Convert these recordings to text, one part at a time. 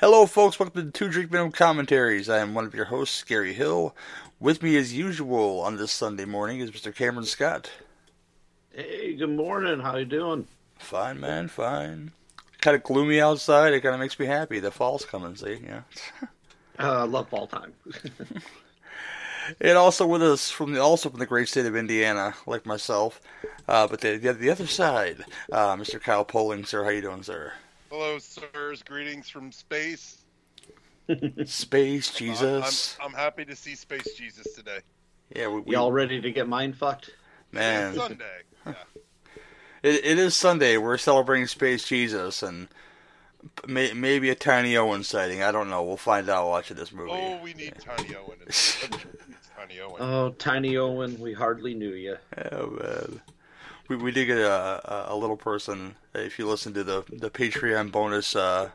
Hello, folks. Welcome to the Two Drink Minimum Commentaries. I am one of your hosts, Gary Hill. With me, as usual, on this Sunday morning is Mr. Cameron Scott. Hey, good morning. How you doing? Fine, man. Fine. Kind of gloomy outside. It kind of makes me happy. The fall's coming. See, yeah. Uh, love fall time. and also with us from the also from the great state of Indiana, like myself, uh, but the, the the other side, uh, Mr. Kyle Poling, sir. How you doing, sir? Hello, sirs. Greetings from space. Space Jesus. I'm, I'm, I'm happy to see Space Jesus today. yeah, we, we, Y'all ready to get mind fucked? man. It's Sunday. Yeah. It, it is Sunday. We're celebrating Space Jesus and may, maybe a Tiny Owen sighting. I don't know. We'll find out watching this movie. Oh, we need Tiny Owen. Tiny Owen. Oh, Tiny Owen, we hardly knew you. Oh man, we we did get a, a little person. If you listen to the the Patreon bonus uh,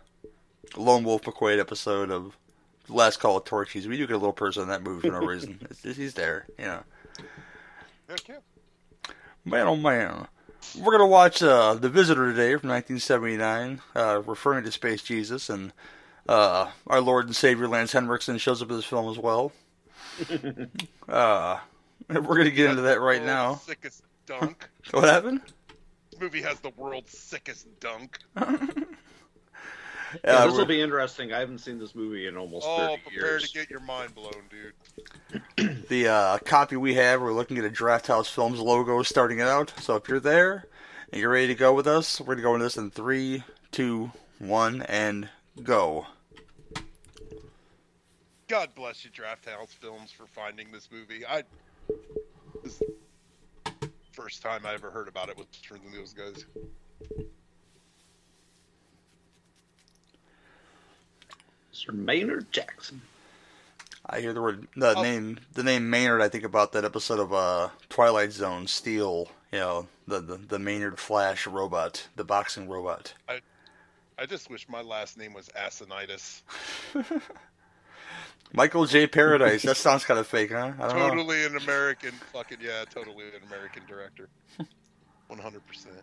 Lone Wolf McQuaid episode of Last Call of Torchies, we do get a little person in that movie for no reason. He's there, you know. Yeah. Man, oh man. We're gonna watch uh, The Visitor today from 1979, uh, referring to Space Jesus, and uh, our Lord and Savior Lance Henriksen shows up in this film as well. uh, we're gonna get into that right now. Sickest dunk. What happened? This movie has the world's sickest dunk. Yeah, Uh, this will we're- be interesting. I haven't seen this movie in almost Oh, 30 prepare to get your mind blown, dude. the uh, copy we have, we're looking at a Draft House Films logo starting it out. So if you're there and you're ready to go with us, we're gonna go into this in three, two, one, and go. God bless you, Draft House Films, for finding this movie. I this first time I ever heard about it was from those guys. Sir Maynard Jackson. I hear the word the Oh. name the name Maynard. I think about that episode of uh, Twilight Zone, Steel. You know the, the the Maynard Flash robot, the boxing robot. I I just wish my last name was Assonitis. Michael J. Paradise. that sounds kind of fake, huh? I don't know. Totally an American fucking yeah, totally an American director. One hundred percent.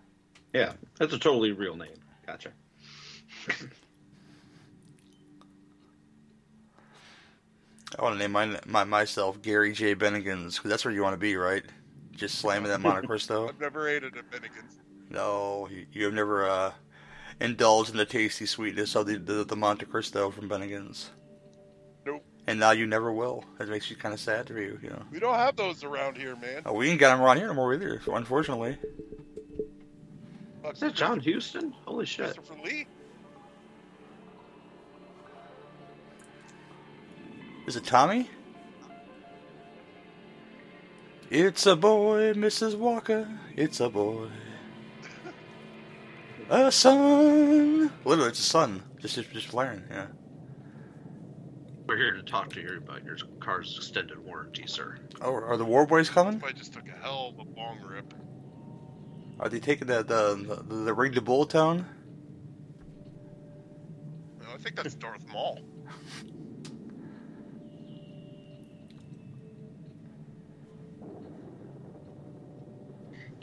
Yeah, that's a totally real name. Gotcha. I want to name my, my myself Gary J. Bennigans 'cause that's where you want to be, right? Just slamming that Monte Cristo. I've never ate at a Bennigan's. No, you, you have never uh, indulged in the tasty sweetness of the, the the Monte Cristo from Bennigan's. Nope. And now you never will. That makes you kind of sad for you, you know. We don't have those around here, man. Oh, we ain't got them around here no more either, unfortunately. Fuck Is that John Huston? Holy shit. Christopher Lee? Is it Tommy? It's a boy, Mrs. Walker. It's a boy. A son. Literally, it's a son. Just, just, just flaring. Yeah. We're here to talk to you about your car's extended warranty, sir. Oh, are the War Boys coming? I just took a hell of a bong rip. Are they taking the the the, the rig to Bulltown? No, I think that's Darth Maul.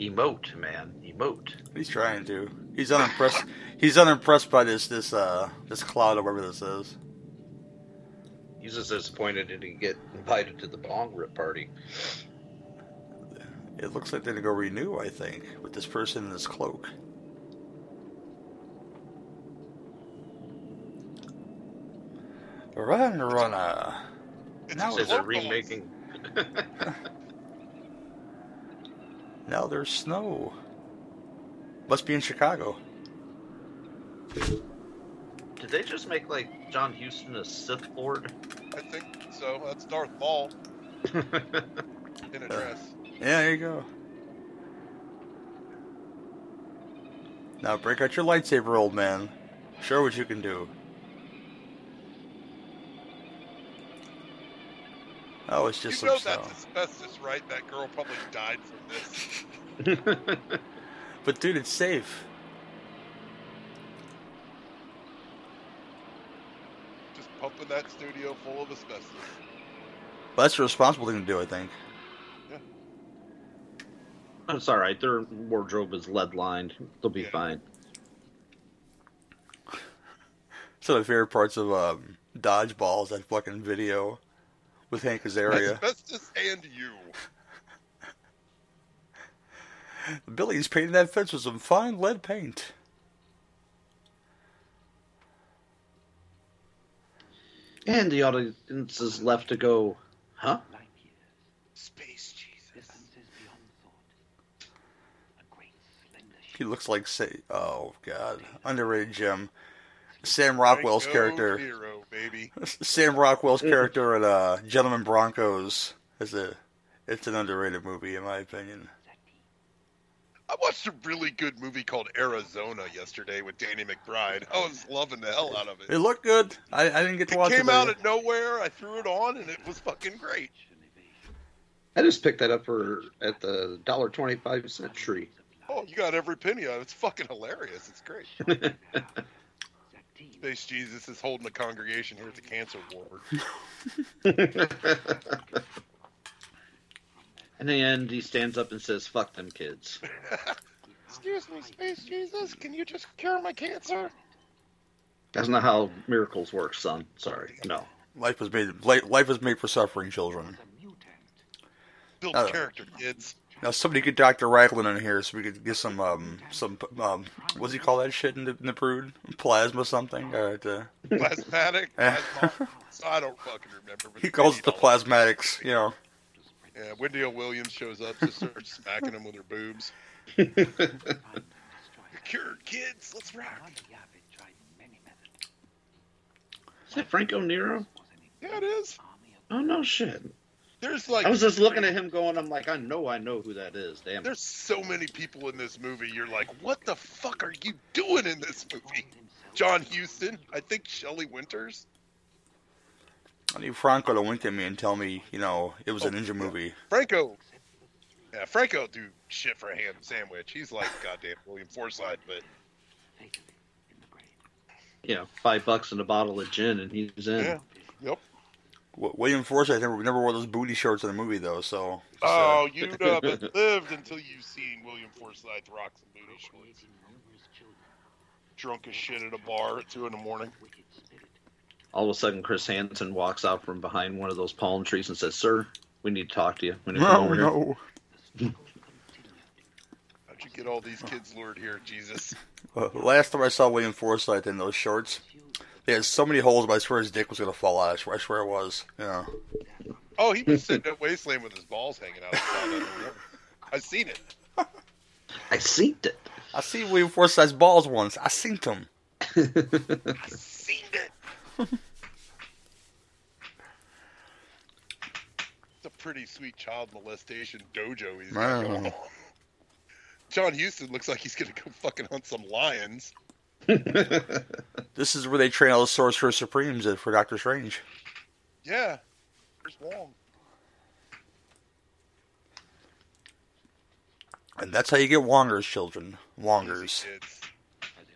Emote, man. Emote. He's trying to. He's unimpressed. He's unimpressed by this this uh this cloud or whatever this is. He's just disappointed he didn't get invited to the bong rip party. It looks like they're gonna go renew. I think with this person in this cloak. Run, runner. Uh, it's Now a Says they're remaking. Now there's snow. Must be in Chicago. Did they just make like John Huston a Sith Lord? I think so. That's Darth Maul in a dress. Yeah, there you go. Now break out your lightsaber, old man. Show what you can do. Oh, it's just you know some that's stone. asbestos, right? That girl probably died from this. But dude, it's safe. Just pumping that studio full of asbestos. Well, that's the responsible thing to do, I think. It's all right. Their wardrobe is lead lined. They'll be Yeah. fine. Some of the favorite parts of um, Dodgeball is that fucking video with Hank Azaria. Asbestos and you. Billy's painting that fence with some fine lead paint. And the audience is left to go, huh? Space Jesus. distances beyond thought. A great slender He looks like say, oh god, underrated Jim. Sam Rockwell's Go character, Hero, baby. Sam Rockwell's character in uh, Gentleman Broncos is a, it's an underrated movie in my opinion. I watched a really good movie called Arizona yesterday with Danny McBride. I was loving the hell out of It it. looked good. I, I didn't get to It watch it. it. Came out of nowhere. I threw it on, and it was fucking great. I just picked that up for at the dollar twenty five cent tree. Oh, you got every penny out of it. It's fucking hilarious. It's great. Space Jesus is holding a congregation here at the cancer ward. In the end, he stands up and says, "Fuck them kids." Excuse me, Space Jesus. Can you just cure my cancer? That's not how miracles work, son. Sorry, no. Life was made. Life was made for suffering children. Build Uh, character, kids. Now somebody get Dr. Raglan in here so we could get some um some um what's he call that shit in the, in the brood plasma something. Uh, to, Plasmatic. Plasma. I don't fucking remember. but he calls it the plasmatics. You know. Yeah, Wendy O. Williams shows up, just starts smacking him with her boobs. Cured kids, let's rock. Is that Franco Nero? Yeah, it is. Oh no, shit. There's like I was just looking at him, going, "I'm like, I know, I know who that is." Damn. there's so many people in this movie. You're like, what the fuck are you doing in this movie? John Huston, I think Shelley Winters. I need Franco to wink at me and tell me, you know, it was a Oh, ninja movie. Franco. Yeah, Franco do shit for a ham sandwich. He's like goddamn William Forsythe, but Yeah, five bucks and a bottle of gin, and he's in. yeah. Yep. W- William Forsythe never, never wore those booty shorts in the movie though. So. Oh, so- Oh, you'd have lived until you've seen William Forsythe rock some booty shorts. Drunk as shit at a bar at two in the morning. All of a sudden, Chris Hansen walks out from behind one of those palm trees and says, "Sir, we need to talk to you. We need to come No, over here." no. How'd you get all these kids lured here, Jesus? Uh, last time I saw William Forsythe in those shorts, they had so many holes, but I swear his dick was gonna fall out. I swear, I swear it was. Yeah. Oh, he was sitting at Wasteland with his balls hanging out. I've seen it. I seen it. I seen William Forsythe's balls once. I seen them. I've seen it. It's a pretty sweet child molestation dojo he's got going on. John Huston looks like he's gonna go fucking hunt some lions. This is where they train all the Sorcerer Supremes at- for Doctor Strange. Yeah. There's Wong. And that's how you get Wongers, children. Wongers.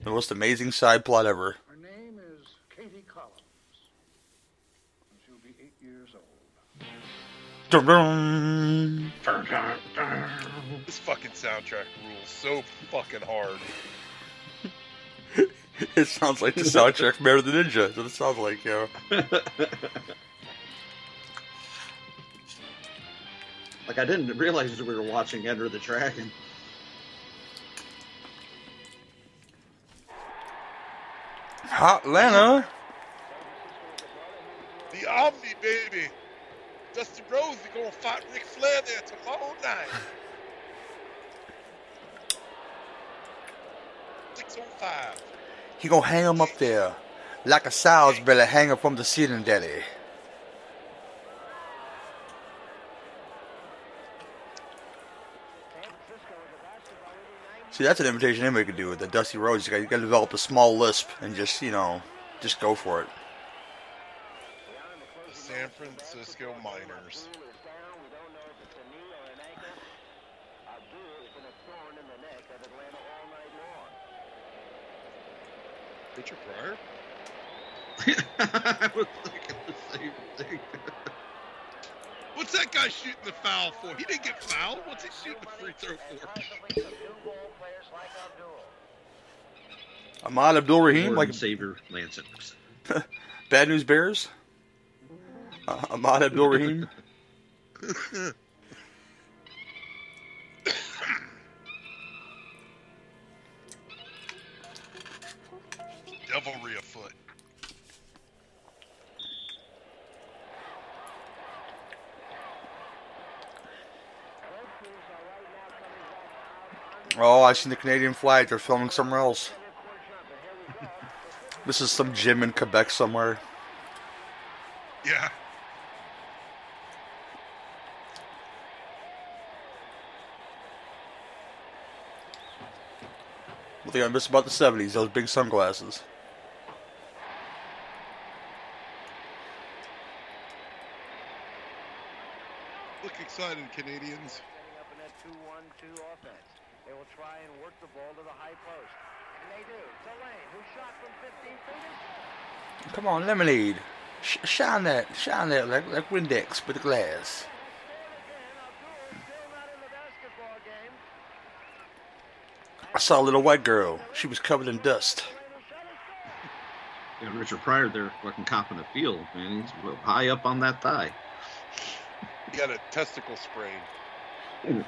The most amazing side plot ever. This fucking soundtrack rules so fucking hard. It sounds like the soundtrack from Enter the Ninja. That's what it sounds like, yo. like I didn't realize we were watching Enter the Dragon. Hot Lana. The Omni baby. Dusty Rhodes is gonna fight Ric Flair there tomorrow night. 605. He gonna hang him up there. Like a sow's belly hanging from the ceiling daddy. See, that's an invitation anybody could do with the Dusty Rhodes. You got to develop a small lisp and just, you know, just go for it. The San Francisco Miners. Richard Pryor? I was thinking the same thing. What's that guy shooting the foul for? He didn't get fouled. What's he shooting the free throw for? Ahmad Abdul Rahim, like and Savior Lance Bad News Bears. Uh, Ahmad Abdul Rahim. Devilry afoot. Oh, I seen the Canadian flag. They're filming somewhere else. This is some gym in Quebec somewhere. Yeah. One thing I miss about the 70s, those big sunglasses. Look excited, Canadians. Setting up in that 2-1-2 offense. They will try and work the ball to the high post. And they do. To who shot from 15 feet. Come on, lemonade. Sh- shine that, shine that like, like Windex with the glass. I saw a little white girl. She was covered in dust. Yeah, Richard Pryor there fucking copping a field, man. He's high up on that thigh. He had a testicle sprain.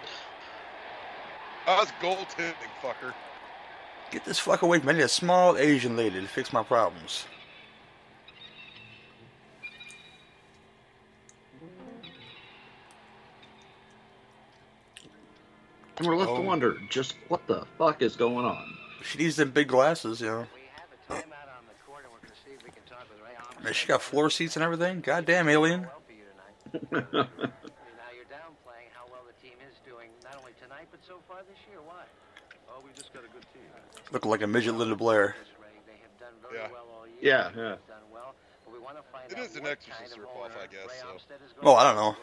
I was goaltending, fucker. Get this fuck away from me. I need a small Asian lady to fix my problems. And we're left Oh. to wonder just what the fuck is going on. She needs them big glasses, you know. We have a timeout on the court, and we're going to see if we can talk with Ray Man, she got floor seats and everything. Goddamn alien. Well for you tonight. now you're downplaying how well the team is doing, not only tonight, but so far this year. Why? Oh, we just got a good team. Looking like a midget Linda Blair. They have done very Yeah. well all year. Yeah, They've yeah. Done well, but we want to find It out is an what exorcist kind of ripoff, I guess, Ray so. Armstead is Oh, I don't know.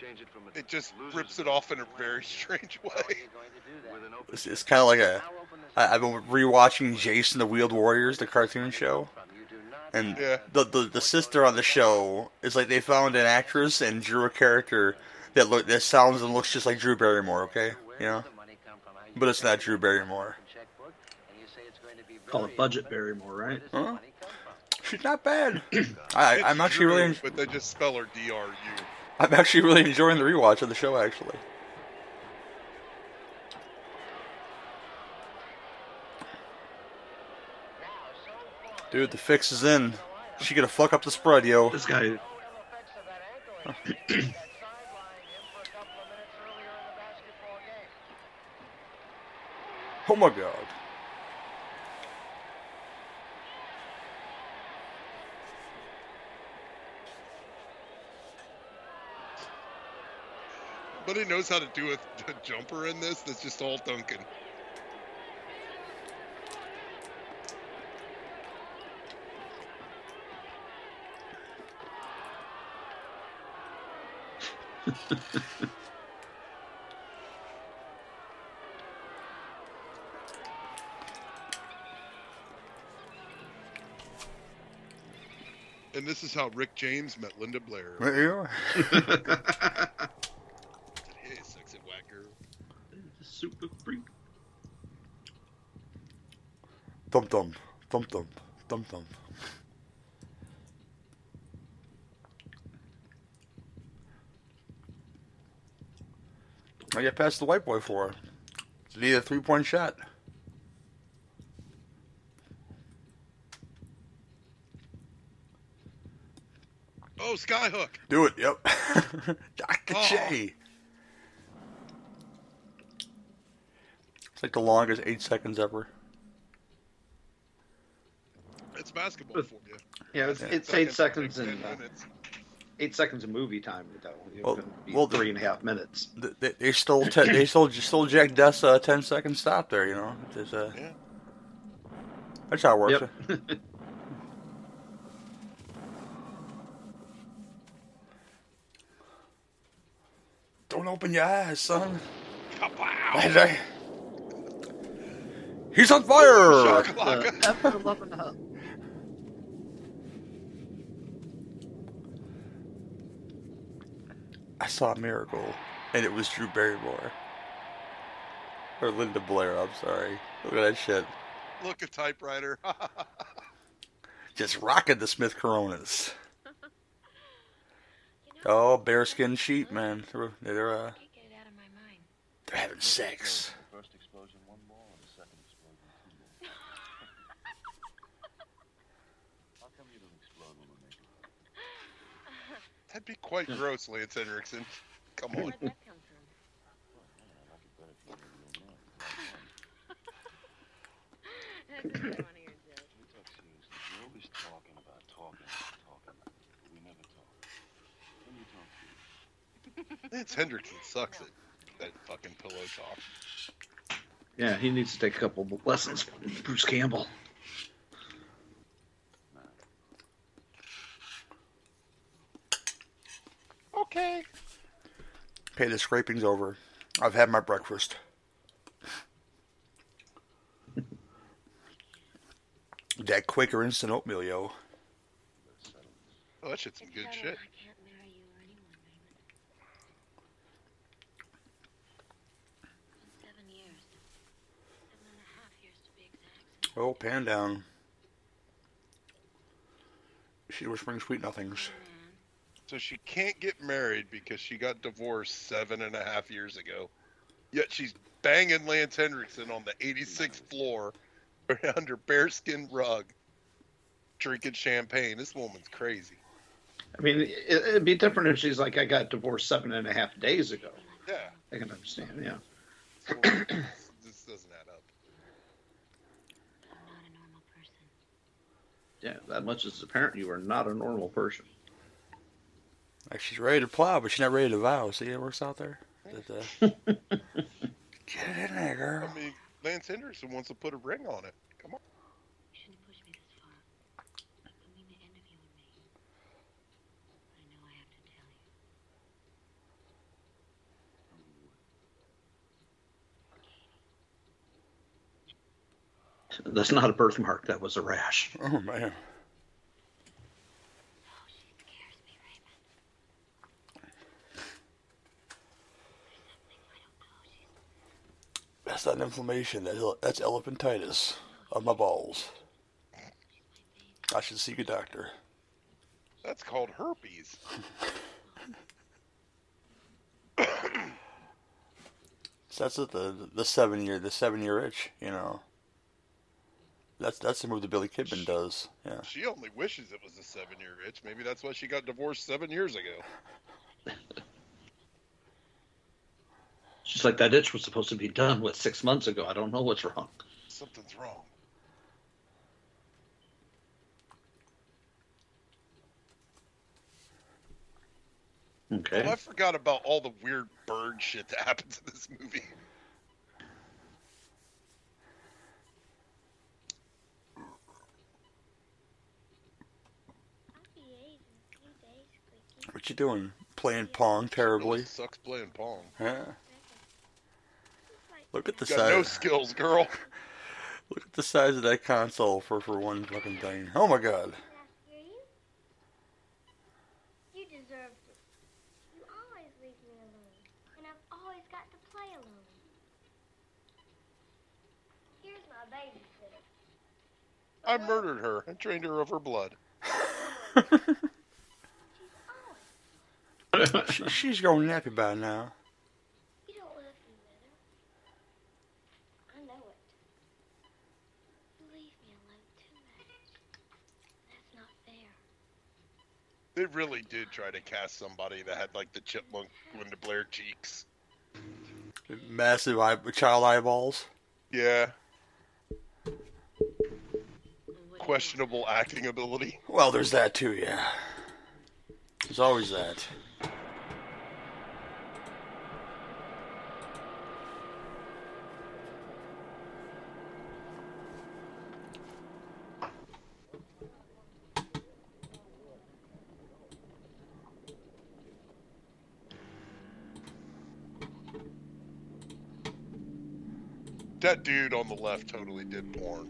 Well, we're gonna change it from a It just rips it off in a very strange way. you going to do that? with an open. It's, it's kind of like a. How open is I, I've been rewatching Jayce and the Wheeled Warriors, the cartoon show, from? You do not and Yeah. the, the the sister on the show is like they found an actress and drew a character that look that sounds and looks just like Drew Barrymore. Okay, Where you know, does the money come from? How you but it's not Drew Barrymore. checkbook, and you say it's going to be Call it Budget. Barrymore, right? Huh? money come from? She's not bad. I, I'm actually really, Drew, en- But they just spell her D R U. I'm actually really enjoying the rewatch of the show. Actually, dude, the fix is in. She gonna fuck up the spread, yo. This guy, oh my of that ankle injury that sidelined him for a couple of minutes earlier in the basketball game. Oh my god. But he knows how to do a, a jumper in this. That's just all Duncan. And this is how Rick James met Linda Blair. There you are. Hey, sexy white girl. Super freak. Thump thump. Thump thump. Thump thump. I get past the white boy for her. It's need a three point shot. Oh, Skyhook. Do it, yep. Dr. Oh. J. It's like the longest eight seconds ever. It's basketball for you. Yeah, it's, it's eight seconds and uh, eight seconds of movie time. Though it Well- be well, three and a half minutes. Th- They, they stole ten, they stole stole Jack Dess a 10 second stop there. You know, There's a, Yeah. that's how it works. Yep. Don't open your eyes, son. Kapow! Hey, hey. He's on fire. Shakalaka. F eleven hub. I saw a miracle, and it was Drew Barrymore or Linda Blair. I'm sorry. Look at that shit. Look a typewriter. Just rocking the Smith Coronas. You know, Oh, bearskin sheep, man. They're they're, uh, I can't get it out of my mind. they're having sex. First explosion, one ball, and the second explosion, two balls. How come you don't explode when we make it? That'd be quite gross, Lance Henriksen. Come on. Where'd that come from? Well, man, I like it better if you were a real man. That's just like one of your jokes. We talk seriously. You're always talking about talking, talking, but we never talk. When you talk to Lance Henriksen sucks at that fucking pillow talk. Yeah, he needs to take a couple lessons. from Bruce Campbell. Okay. Okay, the scraping's over. I've had my breakfast. that Quaker instant oatmeal, yo. Oh, that shit's some good shit. I can't marry you or anyone, Raymond. Seven years. Seven and a half years to be exact. Oh, pan down. She was whispering sweet nothings. Man, So she can't get married because she got divorced seven and a half years ago. Yet she's banging Lance Henriksen on the 86th floor under bearskin rug, drinking champagne. This woman's crazy. I mean, it, it'd be different if she's like, I got divorced seven and a half days ago. Yeah. I can understand, yeah. So, this doesn't add up. I'm not a normal person. Yeah, that much is apparent. You are not a normal person. Like she's ready to plow, but she's not ready to vow. See, how it works out there. That, uh, get it in there, girl. I mean, Lance Henderson wants to put a ring on it. Come on. You shouldn't push me this far. It mean the end of you and me. I know I have to tell you. That's not a birthmark. That was a rash. Oh man. Oh, she scares me, Raymond. There's something I don't know. She's That's not inflammation. That's that's elephantitis of my balls. I should see a doctor. That's called herpes. So that's the the seven year the seven year itch. You know. That's that's the move that Billy Kidman does. Yeah. She only wishes it was a seven year itch. Maybe that's why she got divorced seven years ago. She's like, that itch was supposed to be done, with six months ago? I don't know what's wrong. Something's wrong. Okay. Oh, I forgot about all the weird bird shit that happens in this movie. I'll be eight in a few days, Quickie. What you doing? Playing pong terribly? Really sucks playing pong. Yeah. Look at the You got no size. skills, girl. Look at the size of that console for for one fucking thing. Oh my god. I you? You it. You always leave me alone, and I've always got to play alone. Here's my babysitter. I murdered her and drained her of her blood. She's always. She, she's going nappy by now. You don't love me, Mother. I know it. You leave me alone too much. That's not fair. They really did try to cast somebody that had like the chipmunk Linda Blair cheeks. Massive eye, child eyeballs. Yeah, What do you questionable acting ability. Well, there's that too, yeah. There's always that. that dude on the left totally did porn.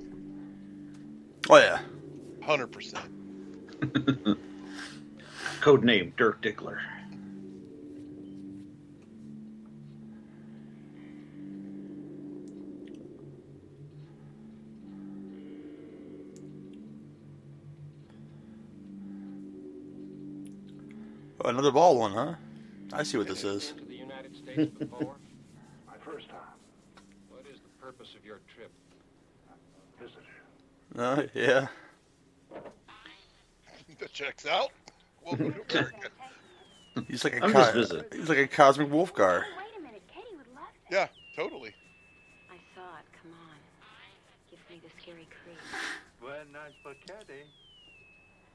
Oh yeah, hundred percent. Code name Dirk Diggler. Oh, another ball one, huh? I see what this is. Uh, yeah. That checks out. Welcome to America. He's like a I'm co- just visiting. he's like a cosmic Wolfgar. Wait a minute, Katie would love that. Yeah, totally. I saw it. Come on. give me the scary creep. Well, not for Katie.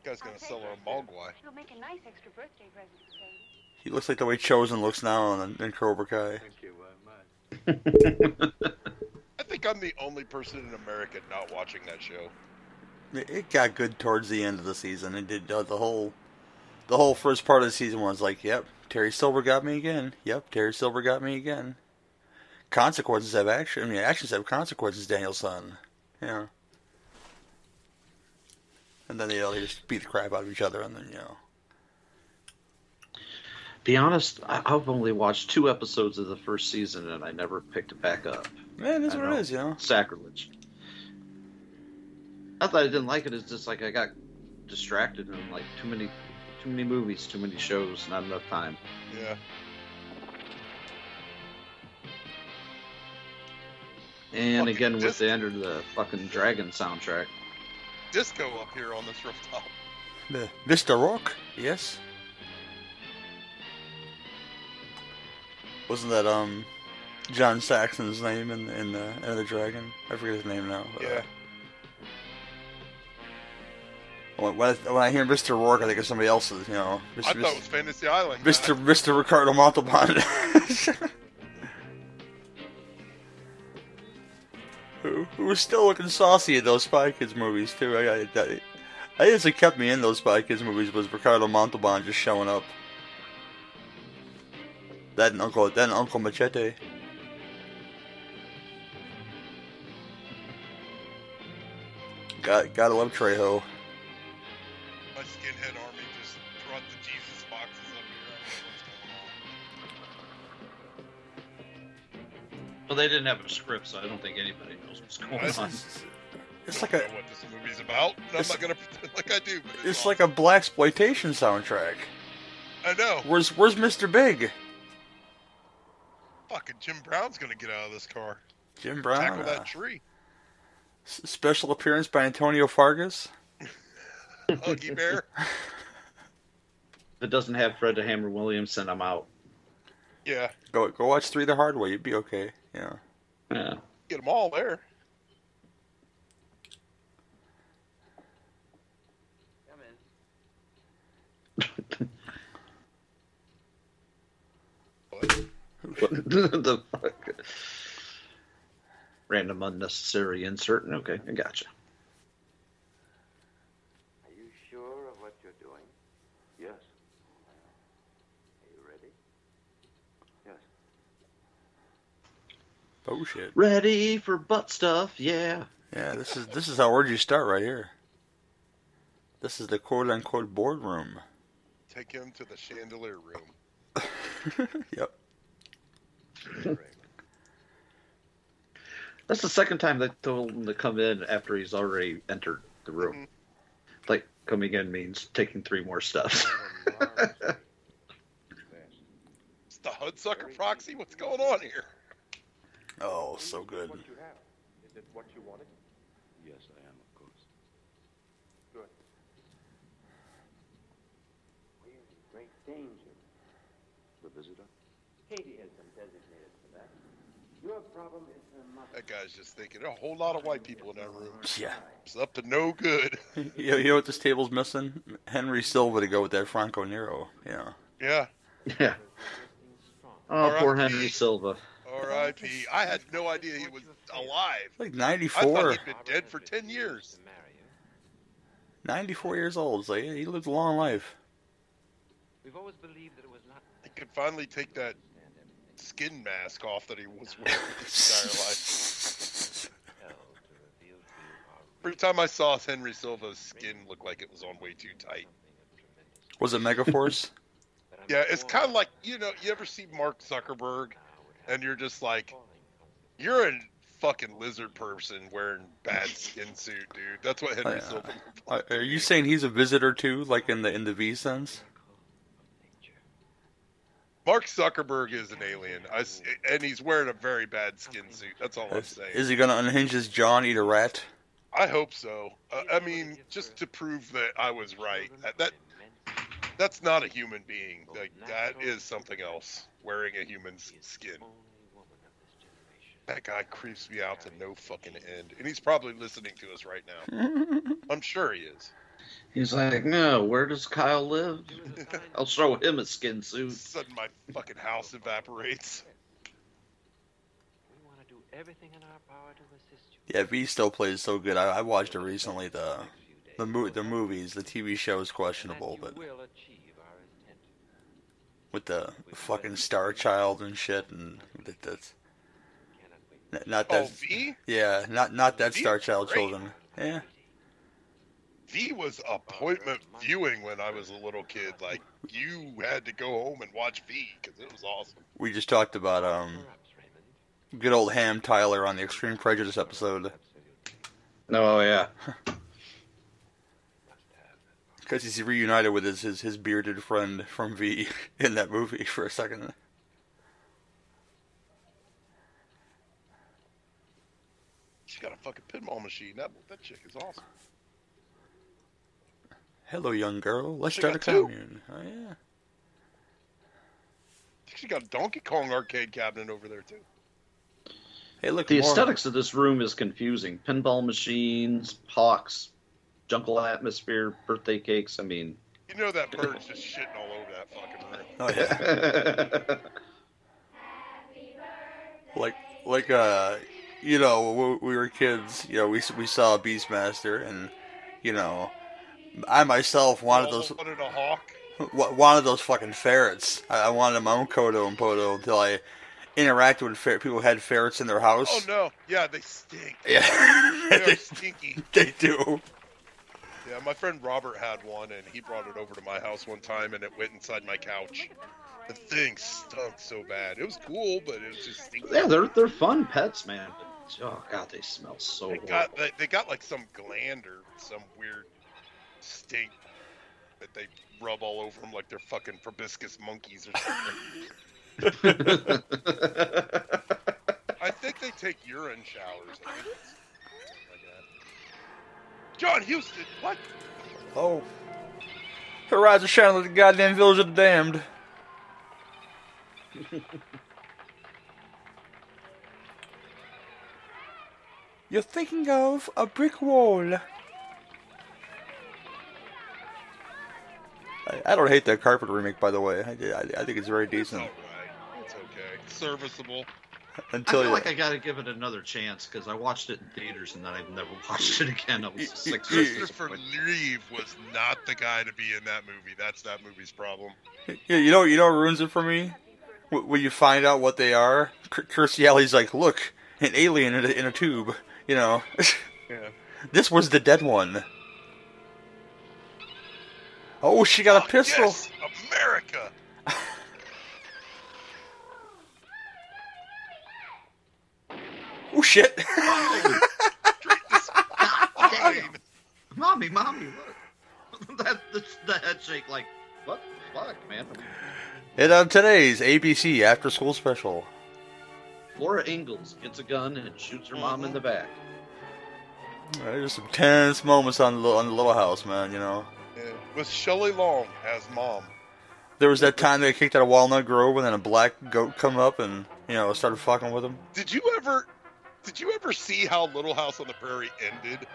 Guy's gonna sell her a mogwai. He'll make a nice extra birthday present for Katie. He looks like the way Chozen looks now in, in Cobra Kai. Thank you very much. Think I'm the only person in America not watching that show. It got good towards the end of the season. It did uh, the whole, the whole first part of the season was like, yep, Terry Silver got me again. Yep, Terry Silver got me again. Consequences have action. I mean, actions have consequences. Danielson, yeah. And then they all just beat the crap out of each other, and then you know, To be honest, I- I've only watched two episodes of the first season and I never picked it back up. man, that's what know. it is, you know. Sacrilege. I thought I didn't like it. It's just like I got distracted and like too many, too many movies, too many shows, not enough time. Yeah. And Fucking again with the end of the fucking Dragon soundtrack. Disco up here on this rooftop. The Mr. Rock, yes. Wasn't that um John Saxon's name in in the Enter the Dragon? I forget his name now. but, uh, Yeah. When, when, I, when I hear Mr. Roarke, I think of somebody else's. You know, I Mr. thought it was Fantasy Island. Mr. Mr. Ricardo Montalban. who, who was still looking saucy in those Spy Kids movies too. I, I, I, I guess it kept me in those Spy Kids movies was Ricardo Montalban just showing up. That and Uncle, that and Uncle Machete. Got, gotta love Trejo. My skinhead army just brought the Jesus boxes up here. I don't know what's going on. Well, they didn't have a script, so I don't think anybody knows what's going This on. It's like I a, don't know what this movie's about. and I'm not gonna pretend like I do. But it's, it's like a black exploitation soundtrack. I know. Where's, where's Mr. Big? Fucking Jim Brown's gonna get out of this car. Jim Brown. Tackle uh, that tree. s- special appearance by Antonio Fargas. Huggy Bear. If it doesn't have Fred the Hammer Williamson, I'm out. Yeah. Go go watch Three the Hard Way. You'd be okay. Yeah. Yeah. Get them all there. Come in. What? the fuck? Random unnecessary insert. Okay, I gotcha. Are you sure of what you're doing? Yes. Are you ready? Yes. Oh shit. Ready for butt stuff? Yeah. Yeah. This is this is how where you start right here. This is the quote unquote boardroom. Take him to the chandelier room. yep. That's the second time they told him to come in after he's already entered the room. Mhm. Like coming in means taking three more steps. It's the Hudsucker proxy. What's going on here? Oh, so good. What you have? Is it what you wanted? Yes, I am, of course. Good. We're in great danger. The visitor? Katie has been designated for that. Your problem is her mother. That guy's just thinking a whole lot of white people in that room. Yeah. It's up to no good. You know, you know what this table's missing? Henry Silva to go with that Franco Nero. Yeah. Yeah. yeah. Oh, All poor right. Henry Silva. R.I.P. I had no idea he was alive. Like 94. I 94. thought he'd been dead for ten years. To marry you. 94 years old. It's like he lived a long life. We've always believed that it was not He could finally take that stand everything skin mask off that he was wearing his entire life. hell to reveal to you our Every time I saw Henry Silva's skin looked like it was on way too tight. something of tremendous. Was it Megaforce? Yeah, it's kind of like you know, you ever see Mark Zuckerberg, now would have and you're just like, you're a fucking lizard person wearing bad skin suit, dude. That's what Henry. Silva. looked Uh, like. Are you saying he's a visitor too, like in the in the V sense? Mark Zuckerberg is an alien, I s and he's wearing a very bad skin suit. That's all I'm Is, saying. is he gonna unhinge his jaw and eat a rat? I hope so. Uh, I mean, just to prove that I was right. That, that that's not a human being. Like that is something else. Wearing a human's skin. That guy creeps me out to no fucking end, and he's probably listening to us right now. I'm sure he is. He's like, no, where does Kyle live? I'll show him a skin suit. Sudden, my fucking house evaporates. We want to do everything in our power to assist you. Yeah, V still plays so good. I, I watched it recently. The the mo- the movies, the TV show is questionable, but will achieve our intent. with the fucking Star Child and shit, and that, that's Cannot wait. n- not Oh, that. V? Yeah, not not that V Star Child great. children. Yeah, V was appointment viewing when I was a little kid. Like you had to go home and watch V because it was awesome. we just talked about um good old Ham Tyler on the Extreme Prejudice episode Absolutely. Oh, yeah. Because he's reunited with his, his his bearded friend from V in that movie for a second. She's got a fucking pinball machine. That that chick is awesome. Hello, young girl. Let's She start a got two. commune. Oh yeah. She got a Donkey Kong arcade cabinet over there too. Hey, look. The more- aesthetics of this room is confusing. Pinball machines, hawks, jungle atmosphere, birthday cakes. I mean, You know that bird's just shitting all over that fucking room. Oh yeah. like like uh you know when we were kids you know we we saw beastmaster and you know i myself wanted those Wanted a hawk. wanted those fucking ferrets i, I wanted my own kodo and podo until i interacted with fer- people who had ferrets in their house Oh no! Yeah, they stink. yeah They're they, stinky. they do Yeah, my friend Robert had one, and he brought it over to my house one time, and it went inside my couch. The thing stunk so bad. It was cool, but it was just stinky. yeah, they're they're fun pets, man. But, oh god, they smell so They horrible. got they, they got like some gland or some weird stink that they rub all over them like they're fucking proboscis monkeys or something. I think they take urine showers. I think it's something like. John Huston, what? oh horizon shining like the goddamn village of the damned You're thinking of a brick wall. I, I don't hate that carpet remake, by the way. I, I, I think it's very It's decent. It's okay. Serviceable. Until I Until feel you, like I gotta give it another chance because I watched it in theaters and then I've never watched it again. I was six. Christopher Reeve was not the guy to be in that movie. That's that movie's problem. Yeah, you know, you know, what ruins it for me. When you find out what they are, K- Kirstie Alley's like, "Look, an alien in a, in a tube." You know, Yeah. this was the dead one. Oh, she got a oh, pistol. Yes, America. Oh shit! Fine. Mommy, mommy, look. that the, the head shake, like, what the fuck, man? and on today's ABC After School Special, Laura Ingalls gets a gun and shoots her mom in the mm-hmm. back. there's some tense moments on the on the Little House, man. You know, Yeah. With Shelley Long as mom. there was that time they kicked out of Walnut Grove, and then a black goat come up and you know started fucking with them. Did you ever? Did you ever see how Little House on the Prairie ended?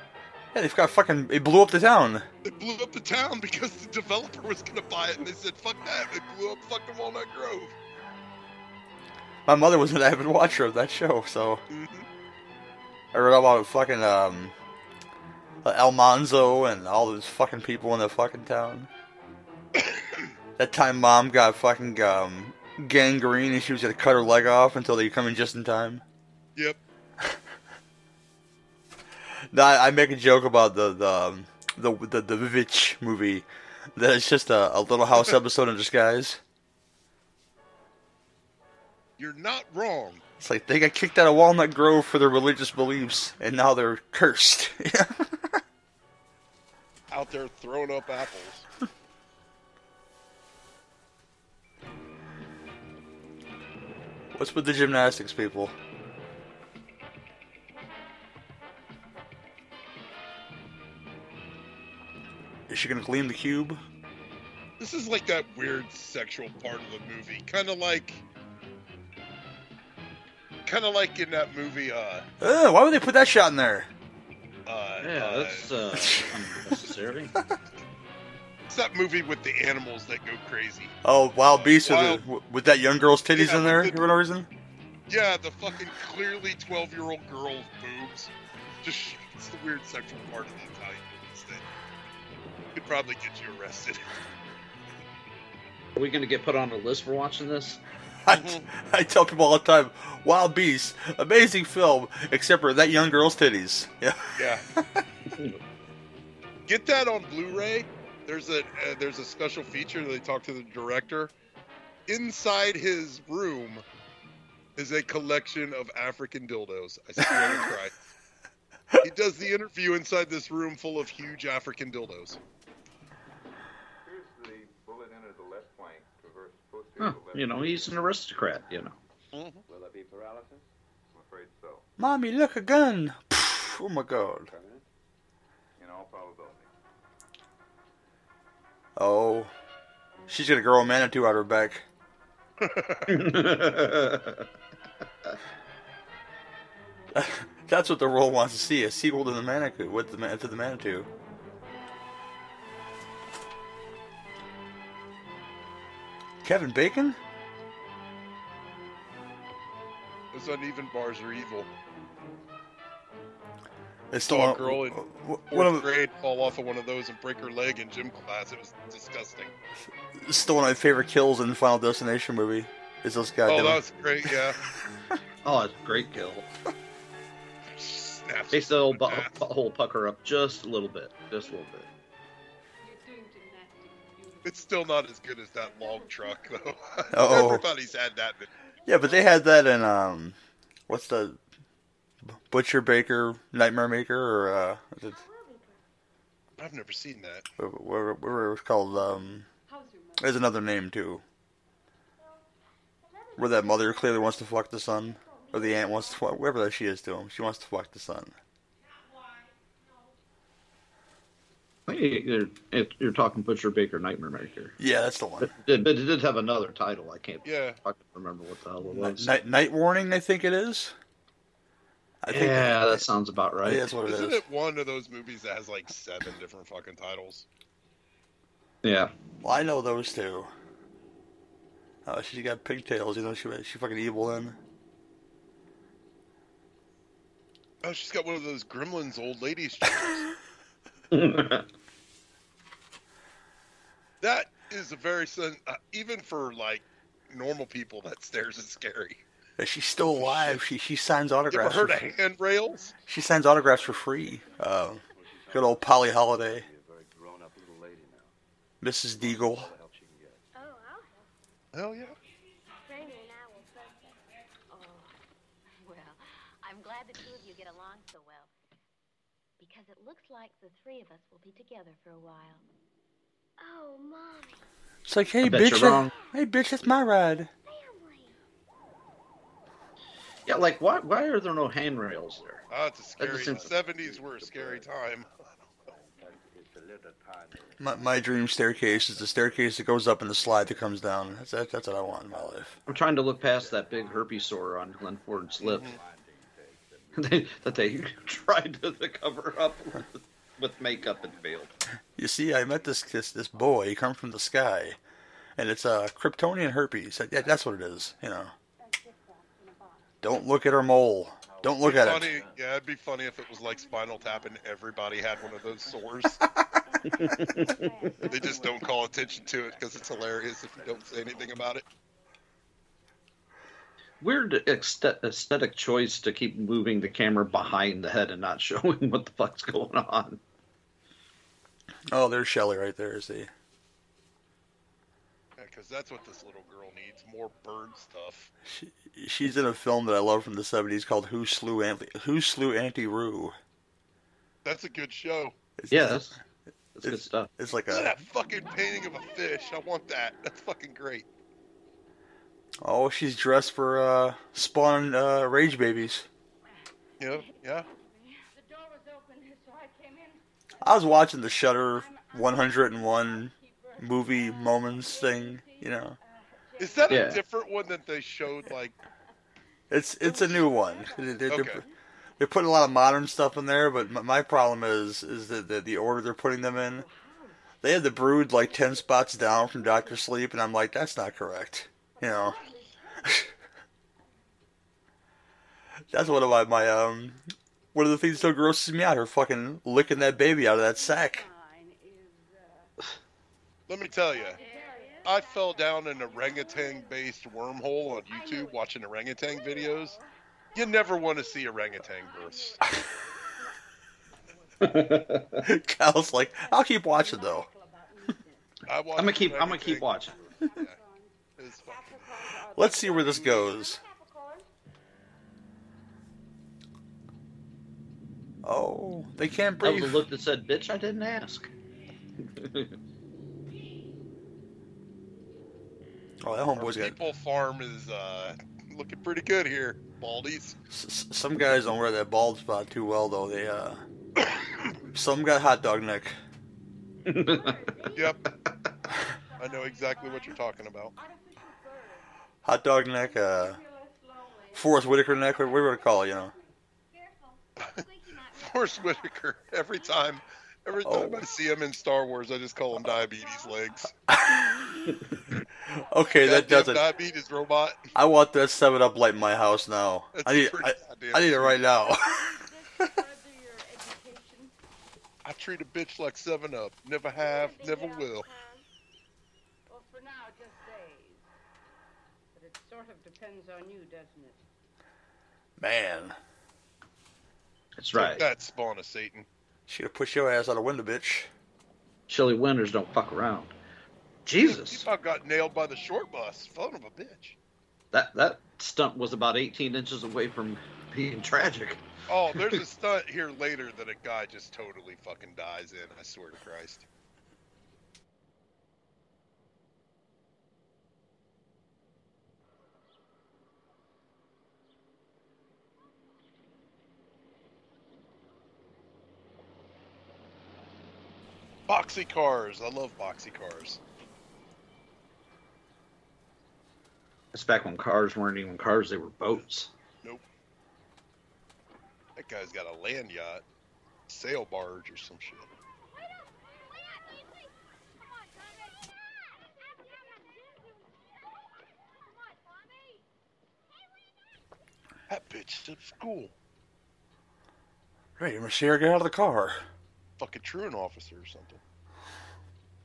Yeah, they've got fucking. It blew up the town. It blew up the town because the developer was gonna buy it, and they said, "Fuck that!" It blew up fucking Walnut Grove. My mother was an avid watcher of that show, so hmm I read about fucking um, Almanzo and all those fucking people in the fucking town. that time, mom got fucking um, gangrene and she was gonna cut her leg off until they come in just in time. Yep. No, I, I make a joke about the the um, the the, the Vivitch movie that it's just a, a Little House episode in disguise. You're not wrong. It's like they got kicked out of Walnut Grove for their religious beliefs, and now they're cursed. Out there throwing up apples. What's with the gymnastics people? Is she gonna gleam the cube? This is like that weird sexual part of the movie, kind of like, kind of like in that movie. Uh, Ugh, why would they put that shot in there? Uh, Yeah, uh, that's uh, unnecessary. it's that movie with the animals that go crazy. Oh, Wild Beast with, the, with that young girl's titties Yeah, in there the- for no reason? Yeah, the fucking clearly twelve-year-old girl's boobs. Just it's the weird sexual part of the Italian movies that could probably get you arrested. Are we going to get put on a list for watching this? I. I tell people all the time, Wild Beast, amazing film, except for that young girl's titties. Yeah. Yeah. Get that on Blu-ray. There's a uh, there's a special feature they talk to the director. Inside his room is a collection of African dildos. I swear to Christ. He does the interview inside this room full of huge African dildos. Here's the bullet into the left flank. Traverse posterior Huh, you know, he's an aristocrat, you know. Mm-hmm. Will there be paralysis? I'm afraid so. Mommy, look, a gun. Oh my god. In all probability. Oh. She's gonna grow a manitou out her back. That's what the world wants to see, a sequel to the Manitou, with the, Man- to the Manitou. Kevin Bacon? Those uneven bars are evil. It's Saw a girl in wh- one Fourth of, grade fall off of one of those and break her leg in gym class. It was disgusting. still one of my favorite kills in the Final Destination movie. Is those guys? Oh, goddamn. that was great. Yeah. Oh, it's a great kill. Snaps Makes the old bu- in hole pucker up just a little bit. Just a little bit. It's still not as good as that log truck, though. Oh. Everybody's had that. Yeah, but they had that in um, what's the Butcher Baker Nightmare Maker or uh, it- I've never seen that. what it was called um, there's another name too, where that mother clearly wants to fuck the son, or the aunt wants to fuck whatever that she is to him. She wants to fuck the son. I think You're, you're talking Butcher Baker Nightmare Maker. Yeah, that's the one. But it, did- but it did have another title. I can't Yeah. fucking remember what the hell it was. night, night warning, I think it is. I think yeah, that sounds about right. yeah, right. that's what it Isn't is. it one of those movies that has like seven different fucking titles? Yeah. Well, I know those two. Uh, she's got pigtails, you know. She she fucking evil then. Oh, she's got one of those Gremlins old ladies. chairs. that is a very sen- uh, even for like normal people. That stairs is scary. Yeah, She's still alive. She she signs You ever autographs. heard for, of handrails? She signs autographs for free. Uh, good old Polly Holliday, Be a very grown-up little lady now. Mrs. Deagle. All the help she can get. Oh, I'll. Hell yeah. Franny and I will both help. Oh, well, I'm glad the two of you get along so well. Because it looks like the three of us will be together for a while. Oh, Mommy. It's like, hey I bet bitch, you're that- wrong. hey bitch, that's my ride. Family. yeah, like why why are there no handrails there? Ah, it's a scary. just The seventies were a scary time. It's a little time. My, my dream staircase is the staircase that goes up and the slide that comes down. That's that, that's what I want in my life. I'm trying to look past that big herpes sore on Glenn Ford's lip they, that they tried to, to cover up with, with makeup and failed. You see, I met this this this boy. He comes from the sky, and it's uh, Kryptonian herpes. Yeah, that's what it is. You know. Don't look at her mole. Don't look at funny, it. yeah, it'd be funny if it was like Spinal Tap and everybody had one of those sores. they just don't call attention to it because it's hilarious if you don't say anything about it. Weird aesthetic choice to keep moving the camera behind the head and not showing what the fuck's going on. Oh, there's Shelley right there. See. Because that's what this little girl needs more bird stuff. She, she's in a film that I love from the '70s called "Who Slew Auntie, Who Slew Auntie Roo." That's a good show. It's, Yeah, that's, that's good stuff. it's like a that fucking painting of a fish. I want that. That's fucking great. Oh, she's dressed for uh, spawning uh, rage babies. Yeah, yeah. The door was open, so I came in. I was watching the Shudder 101 movie moments thing. You know, Is that Yeah. a different one that they showed? Like, it's it's a new one. They- they- They're, Okay. they're putting a lot of modern stuff in there, but my, my problem is is that the, the order they're putting them in. They had the Brood like ten spots down from Doctor Sleep, and I'm like, that's not correct. You know. That's one of my, my um one of the things that still grosses me out. Her fucking licking that baby out of that sack. Mine is, let me tell you, I fell down an orangutan-based wormhole on YouTube watching orangutan videos. You never want to see orangutan births. Kyle's like, I'll keep watching though. I'm gonna keep. I'm gonna keep watching. It's fucking- Let's see where this goes. Oh, they can't breathe. That was breathe. a look that said, "Bitch, I didn't ask." Oh, that homeboy's got. People Farm is uh, looking pretty good here, Baldies. s- s- Some guys don't wear that bald spot too well though. They uh, some got hot dog neck. Yep. I know exactly what you're talking about. Hot dog neck. Uh, Forest Whitaker neck. whatever what you want to call it? You know. Forest Whitaker. Every time, every time Oh. I see him in Star Wars, I just call him Diabetes Legs. Okay, that Goddamn does it. Diabetes robot. I want that Seven Up light in my house now. That's I need. I, I need it right now. further your education. I treat a bitch like Seven Up. Never have, never will. Well, for now, just days. But it sort of depends on you, doesn't it? Man, That's Take right. that spawn of Satan. should have pushed your ass out a window, bitch. Chilly winters don't fuck around. Jesus, He about got nailed by the short bus. Phone of a bitch. that that stunt was about 18 inches away from being tragic. Oh, there's a stunt here later that a guy just totally fucking dies in. I swear to Christ. Boxy cars. I love boxy cars. That's back when cars weren't even cars; they were boats. Nope. That guy's got a land yacht, sail barge, or some shit. That bitch at school. Hey, Monsieur, get out of the car, Fucking truant officer or something.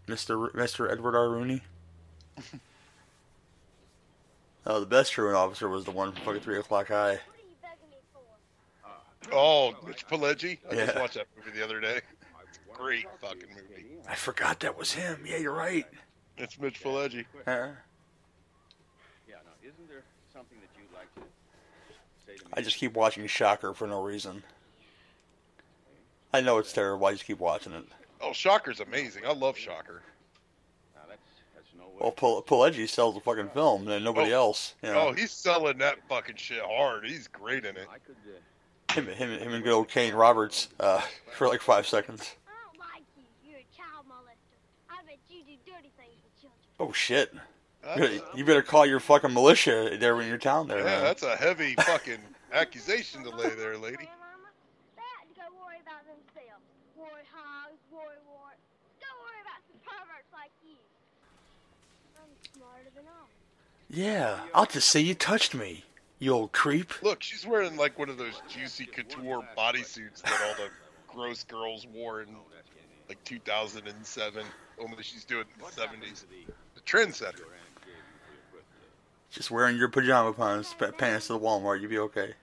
Mister Mister Edward R. Rooney. Oh, the best truant officer was the one from fucking Three O'clock High. Uh, oh, Mitch Pileggi. I just watched that movie the other day. Great fucking movie. I forgot that was him. Yeah, you're right. It's Mitch Pileggi. Huh? Yeah, now, isn't there something that you'd like to say to me? I just keep watching Shocker for no reason. I know it's terrible. I just keep watching it. Oh, Shocker's amazing. I love Shocker. Now, that's, that's no. Well, Pil- Pileggi sells the fucking film, and nobody Oh. else. You know, Oh, he's selling that fucking shit hard. He's great in it. I could, uh, him, him, him and good old Kane Roberts uh, for like five seconds. I don't like you. You're a child molester. I bet you do dirty things with children. Oh shit! That's, You better call your fucking militia there when you're down there. yeah, man. that's a heavy fucking accusation to lay there, lady. Hey, Mama, they have to go worry about themselves. Worry hogs, worry war. Don't worry about some perverts like you. I'm smarter than all. Yeah, I'll just say you touched me, you old creep. Look, she's wearing like one of those juicy couture bodysuits that all the gross girls wore in like 2007. Only she's doing in the 70s. The trendsetter. Just wearing your pajama pants, pa- pants to the Walmart, you'll be okay.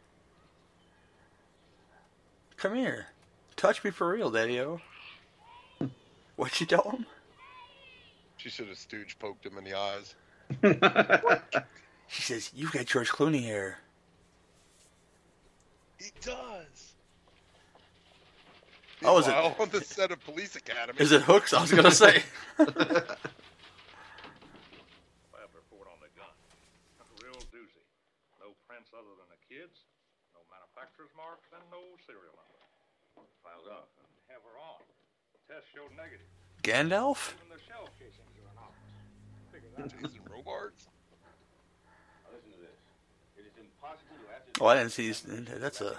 Come here, touch me for real, Daddy-O. What'd you tell him? She should have stooge poked him in the eyes. She says, You've got George Clooney hair." He does. Oh, is it- Meanwhile, on the set of Police Academy? Is it hooks? I was gonna say. other than the kids. No manufacturer's mark, then no serial number. Filed off and have her on. Test showed negative. Gandalf? Even the shell casings to ascertain. Oh, I didn't see. That's a.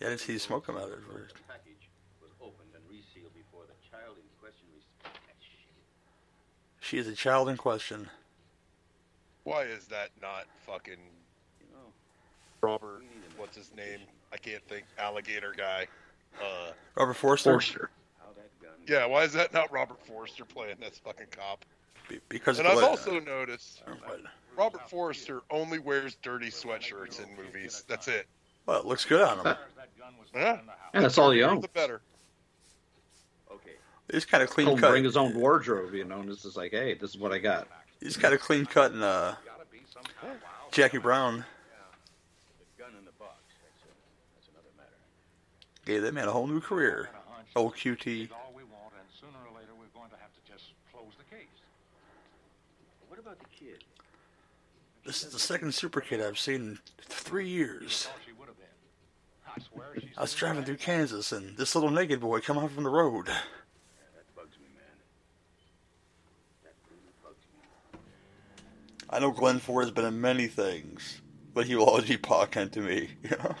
Yeah, I didn't see smoke come out of it first. Package was opened and resealed before the child in question received. She is a child in question. Why is that not fucking You know, Robert? What's his name? I can't think. Alligator guy. Uh, Robert Forster? Forster. how that gun. yeah. Why is that not Robert Forster playing this fucking cop? Be- because And of I've what- also noticed uh, what? Robert Forster only wears dirty sweatshirts in movies. That's it. Well, it looks good on him. That gun was Yeah. in. Yeah, that's all he The owns. better. Okay. He's kind of clean He'll cut. bring his own wardrobe, you know, and it's just like, hey, this is what I got. He's kind of clean cut and uh, Gotta be some kind of wild. Jackie Brown The gun in the box. That's, uh, that's another matter. gave that man a whole new career. Got a hunch Old QT. is all we want, and sooner or later we're going to have to just close the case. What about the kid? This is the second super kid I've seen in three years. Thought she would have been. I swear she's I was driving through. Kansas and this little naked boy come out from the road. That bugs me, man. That really bugs me. I know Glenn Ford has been in many things, but he will always be Pa Kent to me. You know?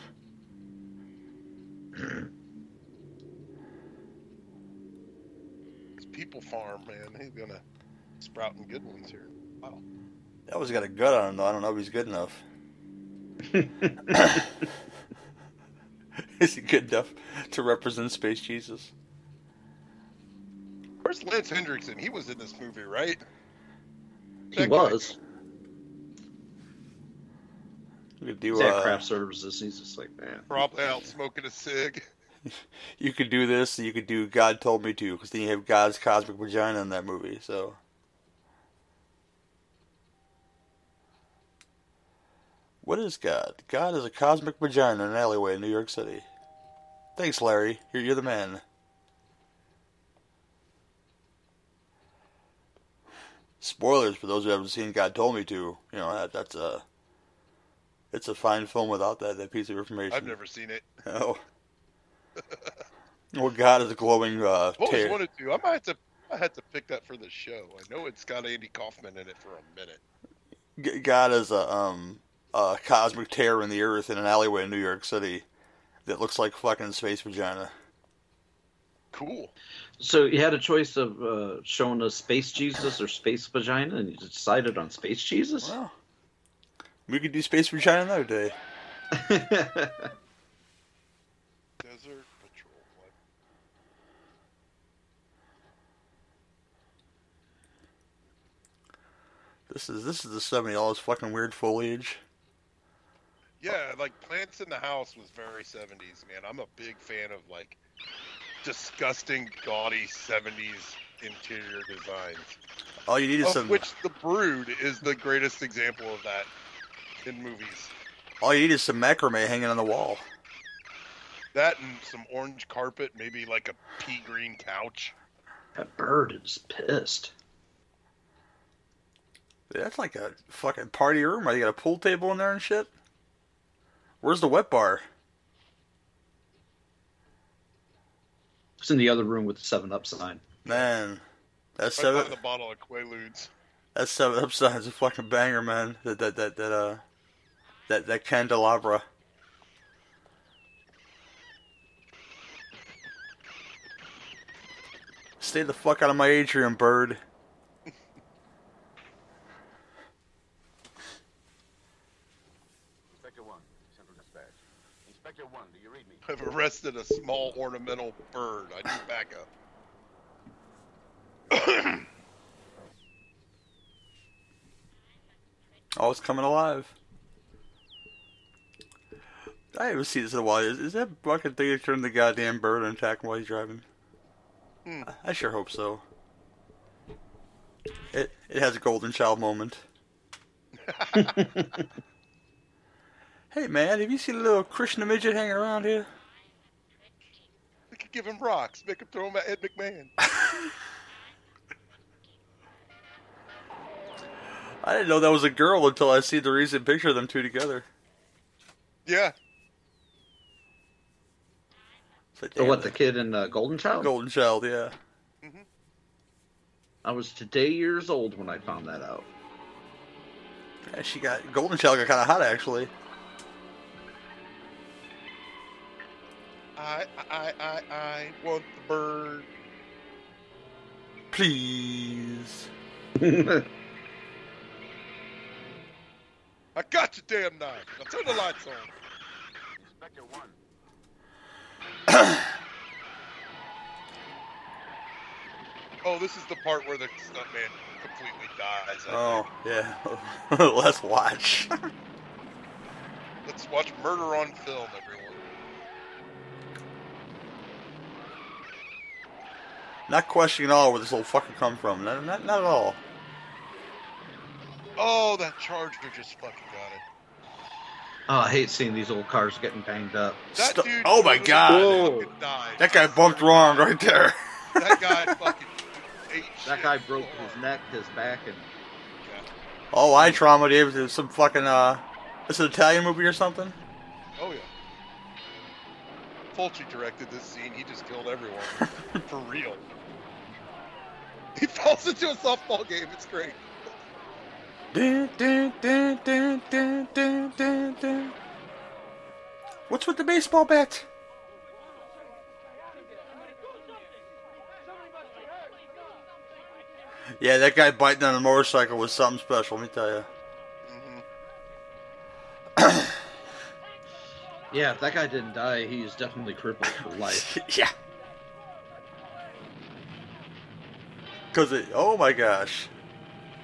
It's People Farm, man. He's gonna sprout sprouting good ones here. Wow. That always got a gut on him though. I don't know if he's good enough. Is he good enough to represent Space Jesus? Where's Lance Henriksen? He was in this movie, right? He That guy. was. You could do He's at uh, craft services. He's just like, man. Probably out smoking a cig. you could do this. You could do God told me to, because then you have God's cosmic vagina in that movie. So what is God? God is a cosmic vagina in an alleyway in New York City. Thanks, Larry. You're, you're the man. Spoilers for those who haven't seen God Told Me To. You know that that's a it's a fine film without that that piece of information. I've never seen it. Oh. well, God is a glowing uh, I've always wanted to. I might have to. I had to pick that for the show. I know it's got Andy Kaufman in it for a minute. God is a um a cosmic tear in the earth in an alleyway in New York City that looks like fucking space vagina. Cool. So you had a choice of uh, showing us Space Jesus or Space Vagina, and you decided on Space Jesus? Well, we could do space vagina another day. Desert Patrol. What? This is this is the seventy dollars fucking weird foliage. Yeah, like Plants in the House was very 70s, man. I'm a big fan of like disgusting, gaudy 70s interior designs. All you need is Of some. which The Brood is the greatest example of that in movies. All you need is some macrame hanging on the wall. That and some orange carpet, maybe like a pea green couch. That bird is pissed. That's like a fucking party room. Are you got a pool table in there and shit? Where's the wet bar? It's in the other room with the Seven Up sign. Man, that's Right seven. by the bottle of Quaaludes. That seven upside's a fucking banger, man. That that that that uh that that candelabra. Stay the fuck out of my atrium, bird. Inspector 1, Central Dispatch. Inspector 1, do you read me? I've arrested a small ornamental bird. I need backup. Oh, it's coming alive. I haven't seen this in a while. Is, is that fucking thing that turned the goddamn bird and attack him while he's driving? Hmm. I, I sure hope so. It it has a golden child moment. hey man, have you seen a little Krishna midget hanging around here? We could give him rocks, make him throw him at Ed McMahon. I didn't know that was a girl until I see the recent picture of them two together. Yeah. It's like, Or what, the kid in uh, Golden Child? Golden Child, yeah. I was today years old when I found that out. yeah. She got Golden Child got kind of hot actually. I, I, I, I want the bird. Please. I got your damn knife. Now turn the lights on. Inspector one. Oh, this is the part where the stuntman completely dies. I Oh think. yeah. Let's watch. Let's watch murder on film, everyone. Not questioning at all where this will fucker come from. Not, not, not at all. Oh, that Charger just fucking got it. Oh, I hate seeing these old cars getting banged up. That Stu- dude oh my god. Died. That guy bumped wrong right there. That guy fucking That guy broke hard. his neck, his back, and Oh, I trauma, Dave. There's some fucking uh, it's an Italian movie or something. Oh yeah. Fulci directed this scene. He just killed everyone for real. He falls into a softball game. It's great. Dun, dun, dun, dun, dun, dun, dun, dun. What's with the baseball bat? Yeah, that guy biting on a motorcycle was something special. Let me tell you. yeah, if that guy didn't die, he's definitely crippled for life. yeah. Cause it. Oh my gosh,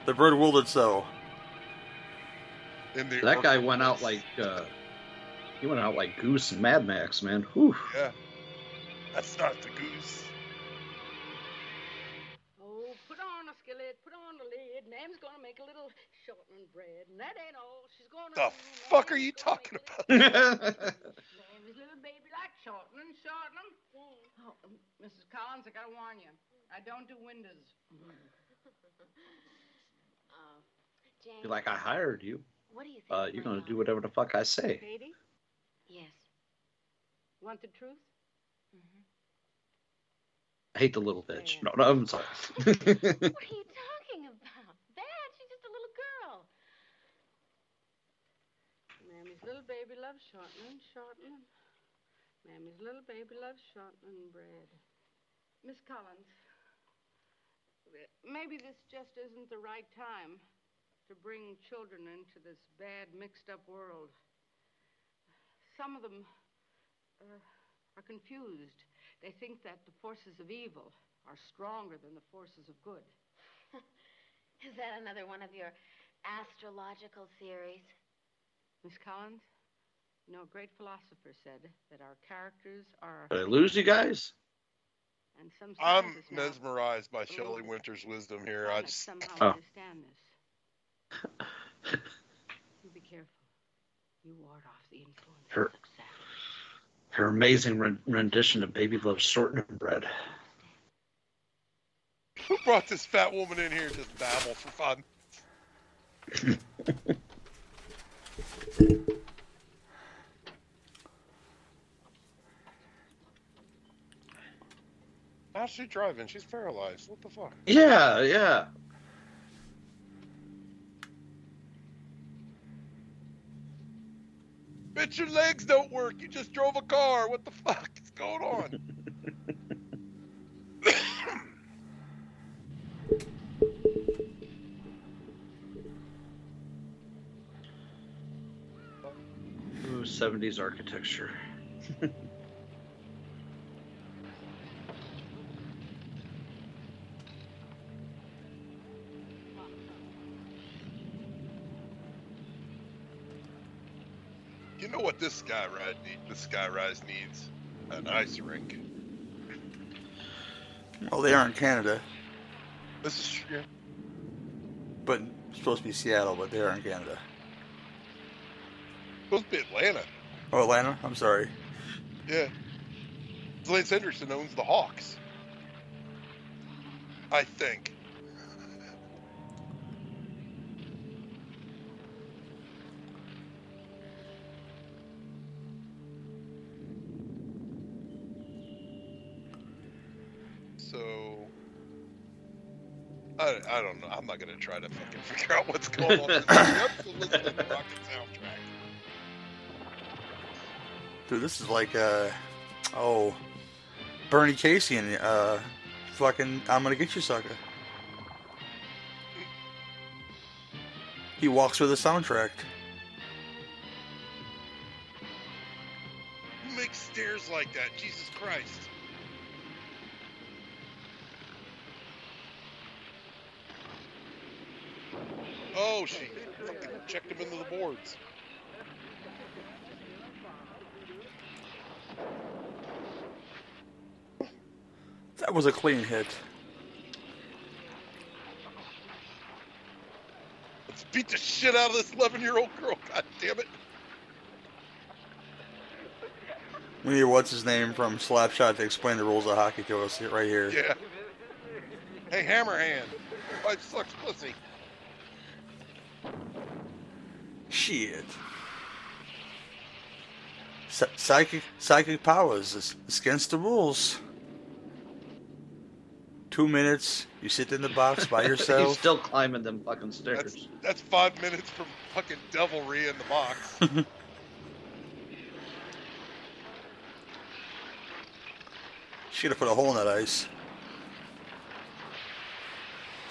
the bird willed it so. In the That guy went out like uh, he went out like Goose and Mad Max, man. Whew. Yeah. That's not the goose. Oh, put on a skillet, put on the lid. Mam's gonna make a little shortening bread, and that ain't all. She's gonna. The fuck are you talking about? Mammy's little baby like shortening, shortening. Oh, Mrs. Collins, I gotta warn you. I don't do windows. Oh, Jane. Be like, I hired you. What do you think? Uh, you're going gonna do whatever the fuck I say. Katie, Yes. want the truth? I hate the little bitch. No, no, I'm sorry. What are you talking about? Dad, she's just a little girl. Mammy's little baby loves shortening, shortening. Mammy's little baby loves shortening bread. Miss Collins, maybe this just isn't the right time to bring children into this bad, mixed up world. Some of them uh, are confused. They think that the forces of evil are stronger than the forces of good. Is that another one of your astrological theories? Miss Collins, you know, a great philosopher said that our characters are. Did I lose you guys? And some I'm mesmerized by Shelley Winters' wisdom here. I just, somehow Oh. understand this. You be careful. You ward off the influence Her- of success. Her amazing ren- rendition of Baby Loves Shortening Bread. who brought this fat woman in here to just babble for fun? How's she driving? She's paralyzed. What the fuck? Yeah, yeah. Bitch, your legs don't work. You just drove a car. What the fuck is going on? Ooh, 70s architecture. what this sky ride need, this sky rise needs? An ice rink. Well, they are in Canada, This is yeah. but it's supposed to be Seattle, but they are in Canada. supposed to be Atlanta. Oh, Atlanta. I'm sorry. Yeah. Lance Henriksen owns the Hawks. I think. Don't know. I'm not gonna try to fucking figure out what's going on. in this movie. I'm still the soundtrack. Dude, this is like uh oh Bernie Casey and uh fucking I'm gonna get you sucker. He walks with the soundtrack. Who makes stairs like that? Jesus Christ. She fucking checked him into the boards. That was a clean hit. Let's beat the shit out of this 11 year old girl. God damn it. We need what's his name from Slapshot to explain the rules of hockey to us right here. Yeah. Hey, Hanrahan. Your wife sucks pussy. Shit. Psychic psychic powers is is against the rules. Two minutes, you sit in the box by He's yourself. still climbing them fucking stairs. That's, that's five minutes from fucking devilry in the box. Should have put a hole in that ice.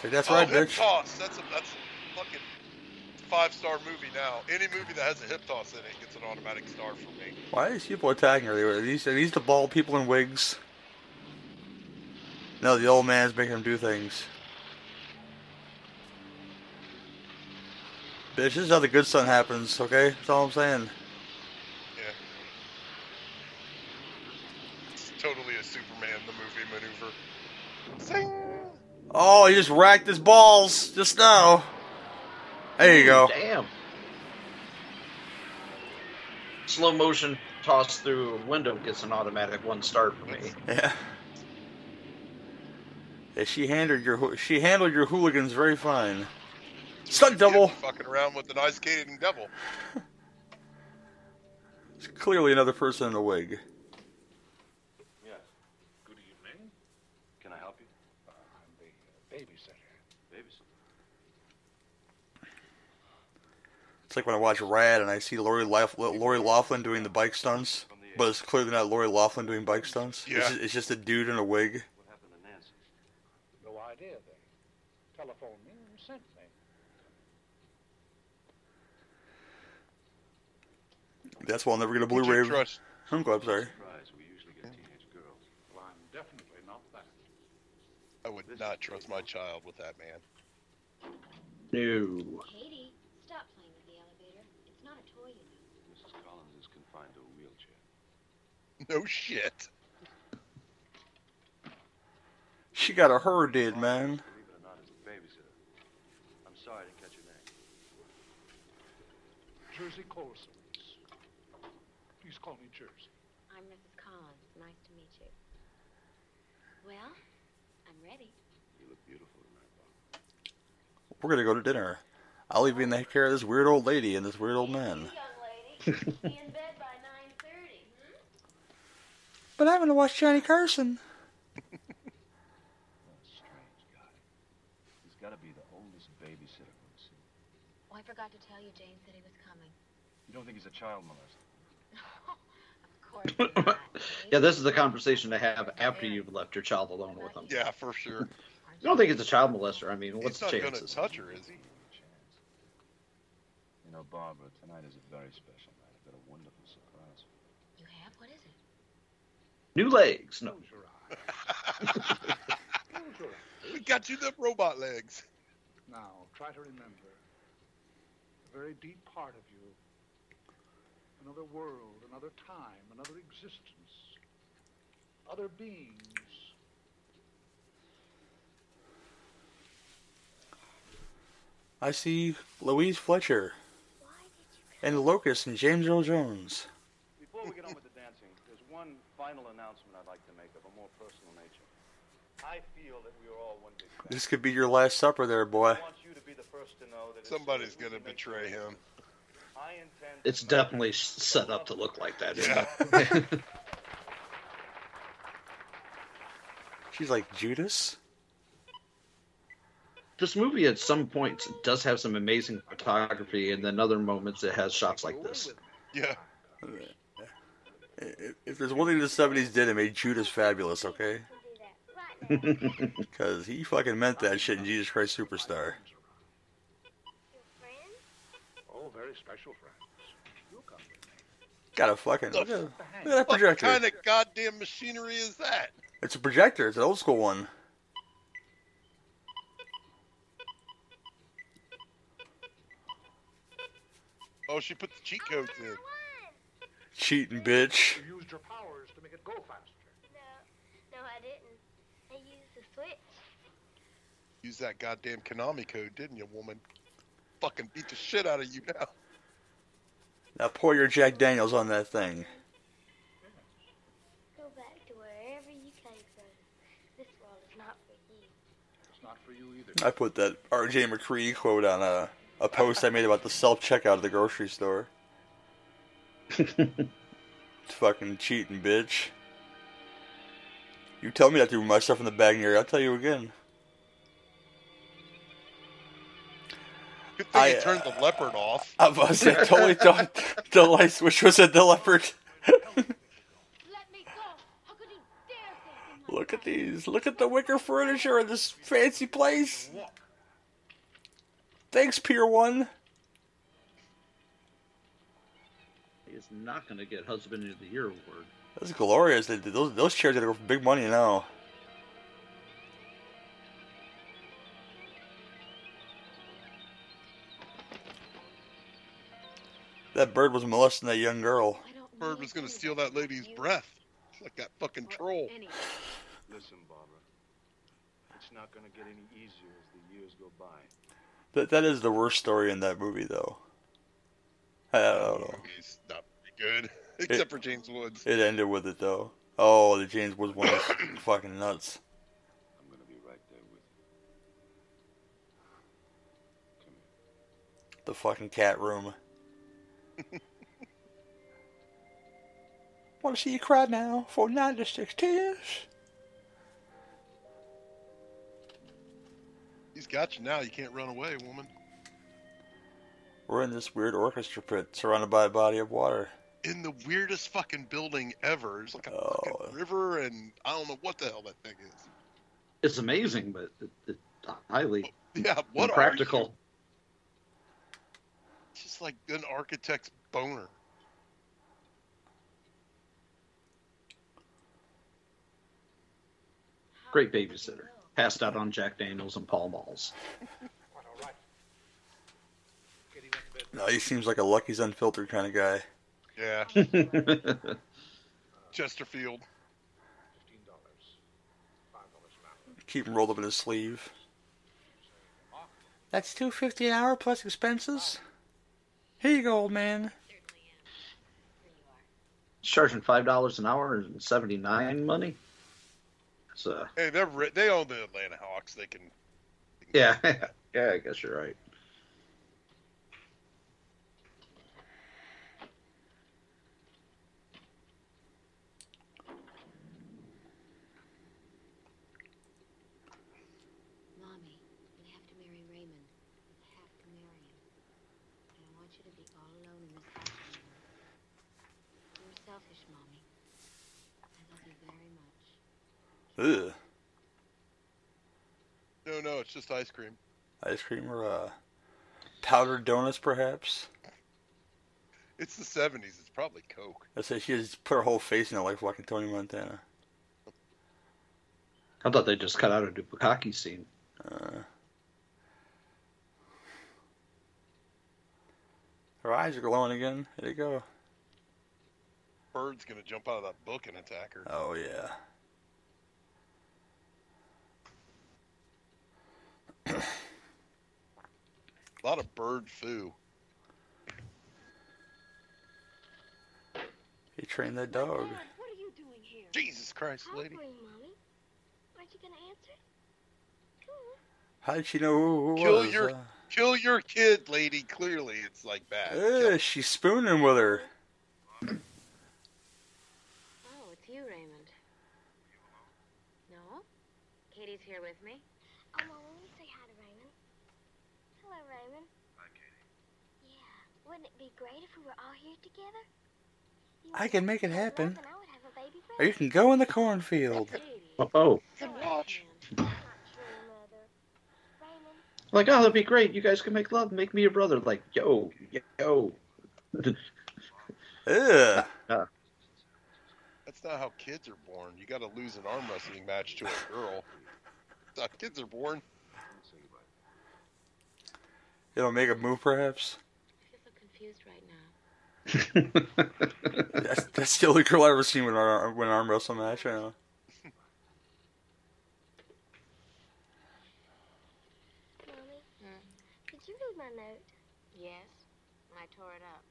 Say, that's oh, right, hip bitch. toss. That's a that's a fucking five star movie now. Any movie that has a hip toss in it gets an automatic star from me. Why are these people attacking her? Are these, are these the bald people in wigs? No, the old man's making them do things. Bitch, this is how the good son happens, okay? That's all I'm saying. Yeah. It's totally a Superman the movie maneuver. Zing! Oh, he just racked his balls just now. There you go. Damn. Slow motion toss through a window gets an automatic one star for me. Yeah. Yeah, she handled your she handled your hooligans very fine. Stunt double. Fucking around with an ice skating devil. It's clearly another person in a wig. Yes. Good evening. Can I help you? I'm the babysitter. Babysitter? It's like when I watch Rad and I see Lori, Laugh- Lori Loughlin doing the bike stunts, but it's clearly not Lori Loughlin doing bike stunts. It's, Yeah. just, it's just a dude in a wig. What happened to Nancy? No idea. They telephoned me and sent me. That's why I'll never get a Would you Blu-ray. trust- I'm glad. I'm sorry. Surprise. We usually get teenage girls. Well, I'm definitely not that. I would not trust my child with that man. No. Katie, stop playing with the elevator. It's not a toy, you know. Mrs. Collins is confined to a wheelchair. No shit. She got a her did, man. Believe it or not, as a babysitter. I'm sorry I didn't catch your name. Jersey Colsons. Please call me Jersey. I'm Mrs. Collins. Nice to meet you. Well, I'm ready. You look beautiful tonight, Bob. We're gonna go to dinner. I'll leave you in the care of this weird old lady and this weird old man. Young lady, be in bed by 9.30? But I'm gonna watch Johnny Carson. What strange guy. He's got to be the oldest babysitter we've seen. Oh, I forgot to tell you, Jane said he was coming. You don't think he's a child molester? of course. Yeah, this is the conversation to have after you've left your child alone with him. Yeah, for sure. You don't think it's a child molester? I mean, what's He's the not gonna touch her, is he? You know, Barbara, tonight is a very special night. I've got a wonderful surprise. You have? What is it? New legs. No. Close your eyes. Close your eyes. We got you the robot legs. Now, try to remember a very deep part of you. Another world, another time, another existence. Other beings. I see Louise Fletcher and Locust and James Earl Jones. Before we get on with the dancing, there's one final announcement I'd like to make of a more personal nature. I feel that we are all one big family. This could be your last supper, there, boy. I want you to be the first to know that Somebody's soon as we gonna betray him. I intend It's definitely set up to look like that. isn't Yeah. it? She's like Judas. This movie at some points does have some amazing photography, and then other moments it has shots like this. Yeah. If if there's one thing the '70s did, it made Judas fabulous. Okay, because he fucking meant that shit in Jesus Christ Superstar. Oh, very special friends. You come. Got a fucking The look at, look at that projector. What kind of goddamn machinery is that? It's a projector. It's an old school one. Oh, she put the cheat codes in. Cheating bitch. You used your powers to make it go faster. No, no, I didn't. I used the switch. Use that goddamn Konami code, didn't you, woman? Fucking beat the shit out of you now. Now pour your Jack Daniels on that thing. Go back to wherever you came from. This world is not for you. It's not for you either. I put that R.J. MacReady quote on a, a post I made about the self checkout at the grocery store. Fucking cheating bitch. You tell me not to move my stuff in the bag you, I'll tell you again. Good thing I, you turned the uh, leopard off. I was I totally thought the light switch was at the leopard. Look at these. Look at the wicker furniture in this fancy place. Thanks, Pier 1. Is not going to get Husband of the Year award. That's glorious. They, those, those chairs are going to go for big money now. That bird was molesting that young girl. Bird was gonna steal that lady's breath. Like that fucking troll. Listen, Barbara. It's not gonna get any easier as the years go by. That that is the worst story in that movie, though. I don't know. He's not very good, except for James Woods. It ended with it though. Oh, the James Woods one is fucking nuts. I'm gonna be right there with you. The fucking cat room. Want to see you cry now for 96 tears? He's got you now. You can't run away, woman. We're in this weird orchestra pit surrounded by a body of water. In the weirdest fucking building ever. It's like a oh. fucking river, and I don't know what the hell that thing is. It's amazing, but it, it, highly oh, Yeah, what practical. Just like an architect's boner. Great babysitter. Passed out on Jack Daniels and Pall Malls. No, he seems like a Lucky's Unfiltered kind of guy. Yeah. Chesterfield. Keep him rolled up in his sleeve. That's two fifty an hour plus expenses. Here you go, old man. Charging five dollars an hour and seventy nine money. So uh, Hey, they're ri- they own the Atlanta Hawks. They can. yeah, yeah, I guess you're right. Mommy, we have to marry Raymond. We have to marry him. I don't want you to be all alone in this house anymore. You're selfish, Mommy. I love you very much. Ugh. No, no, it's just ice cream. Ice cream or uh, powdered donuts, perhaps. It's the 70s. It's probably Coke. I say she just put her whole face in it like fucking Tony Montana. I thought they just cut out a Dupakaki scene. Uh, her eyes are glowing again. There you go. Bird's gonna jump out of that book and attack her. Oh yeah. A lot of bird foo. He trained that dog. What are you doing here? Jesus Christ, lady. Calling, Mommy. Aren't you gonna answer? How did she know who it Kill was? your Uh, kill your kid, lady. Clearly, it's like bad. ugh, she's spooning with her. Oh, it's you, Raymond. No? Katie's here with me. Oh, Mom, will you say hi to Raymond? Hello, Raymond. Hi, Katie. Yeah. Wouldn't it be great if we were all here together? You I can make it happen. and I would have a baby Or you can go in the cornfield. Oh, oh, Good watch. Not true, Mother. Raymond, like oh, that'd be great. You guys can make love, make me your brother. Like yo, yo. Ugh. Uh. That's not how kids are born. You got to lose an arm wrestling match to a girl. That's how kids are born. It'll make a move, perhaps. I feel so confused right now. That's, that's the only girl I've ever seen win an win an arm wrestle match. I know. Mommy, could you read my note? Yes, I tore it up.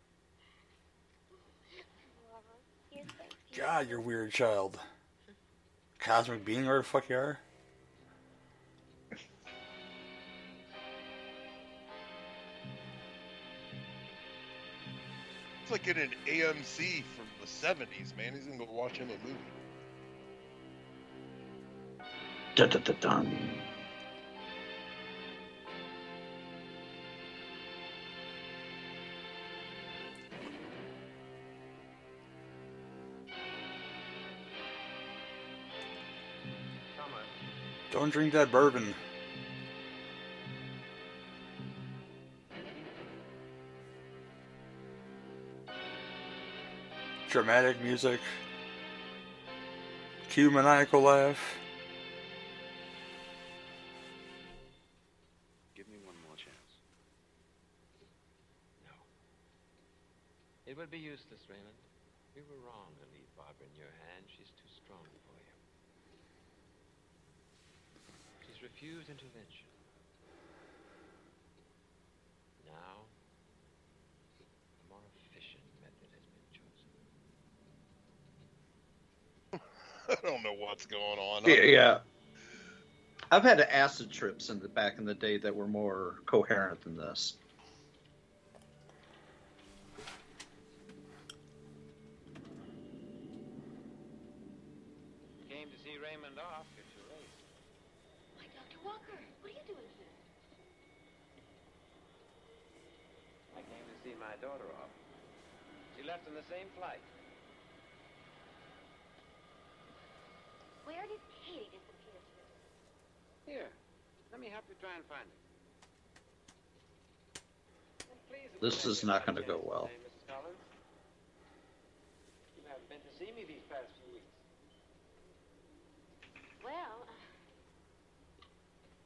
Mother, you're so cute. God, you're a weird child. Cosmic being, where the fuck you are? It's like in an AMC from the 70s, man. He's going to go watch him a movie. Dun, dun, dun, dun. Don't drink that bourbon. Dramatic music. Cue maniacal laugh. Give me one more chance. No. It would be useless, Raymond. We were wrong to leave Barbara in your hands. She's too strong for you. She's refused intervention. Now, a more efficient method has been chosen. I don't know what's going on. Yeah, yeah. I've had acid trips in the back in the day that were more coherent than this. Came to see Raymond off. You're too late. Why, Dr. Walker, what are you doing here? I came to see my daughter off. She left in the same flight. Where did Katie disappear to? Here, let me help you try and find her. Please This is not going to go well. Hey, Mrs. Collins. You haven't been to see me these past few weeks. Well, uh,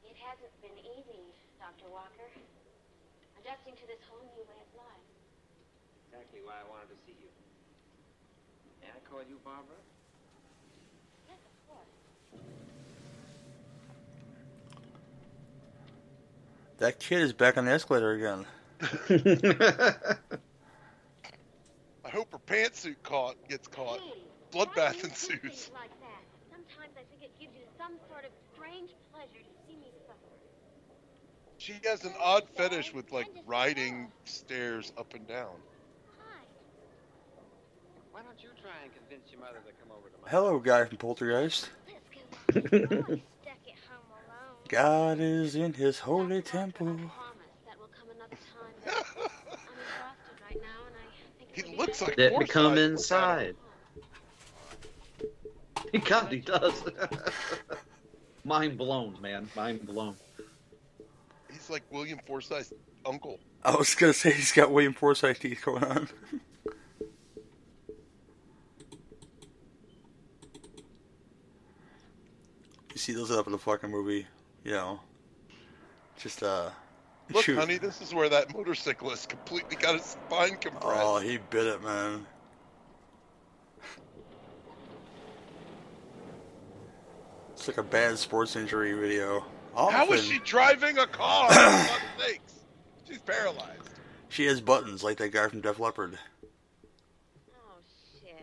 it hasn't been easy, Dr. Walker. Adjusting to this whole new way of life. Exactly why I wanted to see you. May I call you Barbara? Yes, of course. That kid is back on the escalator again. I hope her pantsuit caught gets caught. Katie, Bloodbath why do you do ensues. like? Sometimes I think it gives you some sort of strange pleasure to see me suffer. She has an odd fetish with like riding stairs up and down. Why don't you try and convince your mother to come over to my Hello, guy from Poltergeist. Let's go. I'm stuck at home alone. God is in his holy temple. I promise that will come another time. but I'm exhausted right now, and I think it He looks like Let me Forsythe. come Look at him. inside. God, he does. Mind blown, man. Mind blown. He's like William Forsythe's uncle. I was gonna say he's got William Forsythe teeth going on. you see those up in the fucking movie, you know. Just uh Look, shoot. honey, this is where that motorcyclist completely got his spine compressed. Oh, he bit it, man. It's like a bad sports injury video. How is Often, she driving a car? For. She's paralyzed. She has buttons like that guy from Def Leppard. Oh, shit.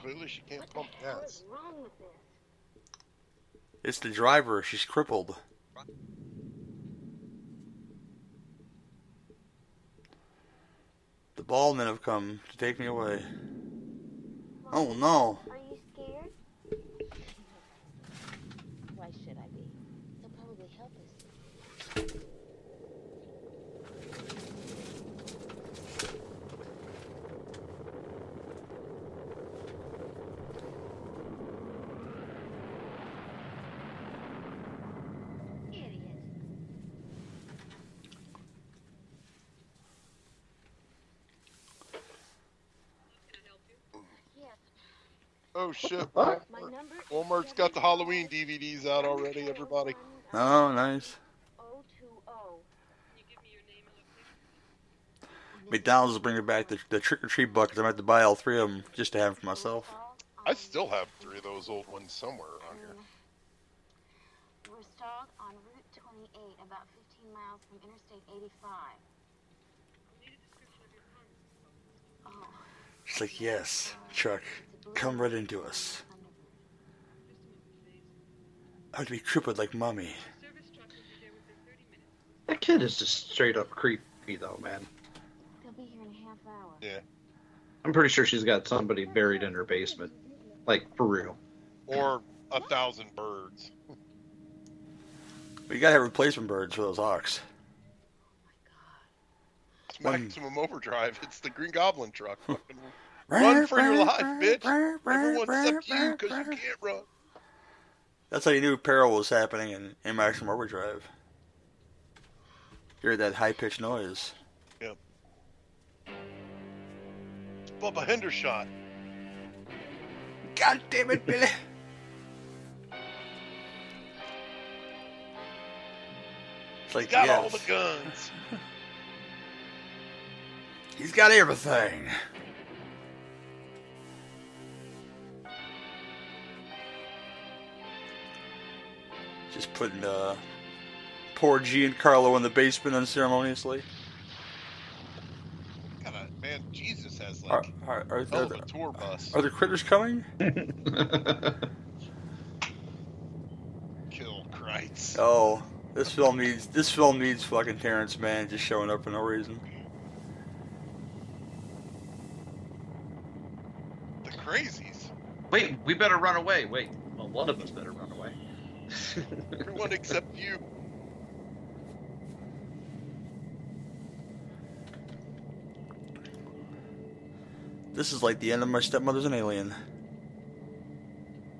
Clearly, she can't What pump the hell gas. is wrong with this? It's the driver. She's crippled. The bald men have come to take me away. Oh no. Are you scared? helpless. Idiot. Yes. Oh shit! My Walmart's got the Halloween DVDs out already. Everybody. Oh, oh, nice. McDonald's is bringing back the, the trick or treat buckets. I'm about to buy all three of them just to have them for myself. I still have three of those old ones somewhere around here. We're stalled on Route 28, about 15 miles from Interstate 85. Oh, She's like, yes, Chuck, come right into us. I would be crippled like mommy. That kid is just straight up creepy, though, man. they'll be here in a half hour. Yeah. I'm pretty sure she's got somebody buried in her basement. Like, for real. Or a thousand birds. But you gotta have replacement birds for those hawks. It's One- maximum overdrive. It's the Green Goblin truck. Fucking run for your life, bitch! Everyone except you, because you can't run. That's how you knew peril was happening in, in Maximum Overdrive. You heard that high pitched noise. Yep. It's Bubba Hendershot. God damn it, Billy! It's like, He's got yes, all the guns. he's got everything. Just putting uh, poor Giancarlo in the basement unceremoniously. God, man, Jesus has Are, like are, are, hell are, a the, tour bus. are the critters coming? Kill Krites. Oh, this film needs this film needs fucking Terrence Mann just showing up for no reason. The crazies. Wait, we better run away. Wait, well, one of us better run away. Everyone except you. This is like the end of my stepmother's an alien.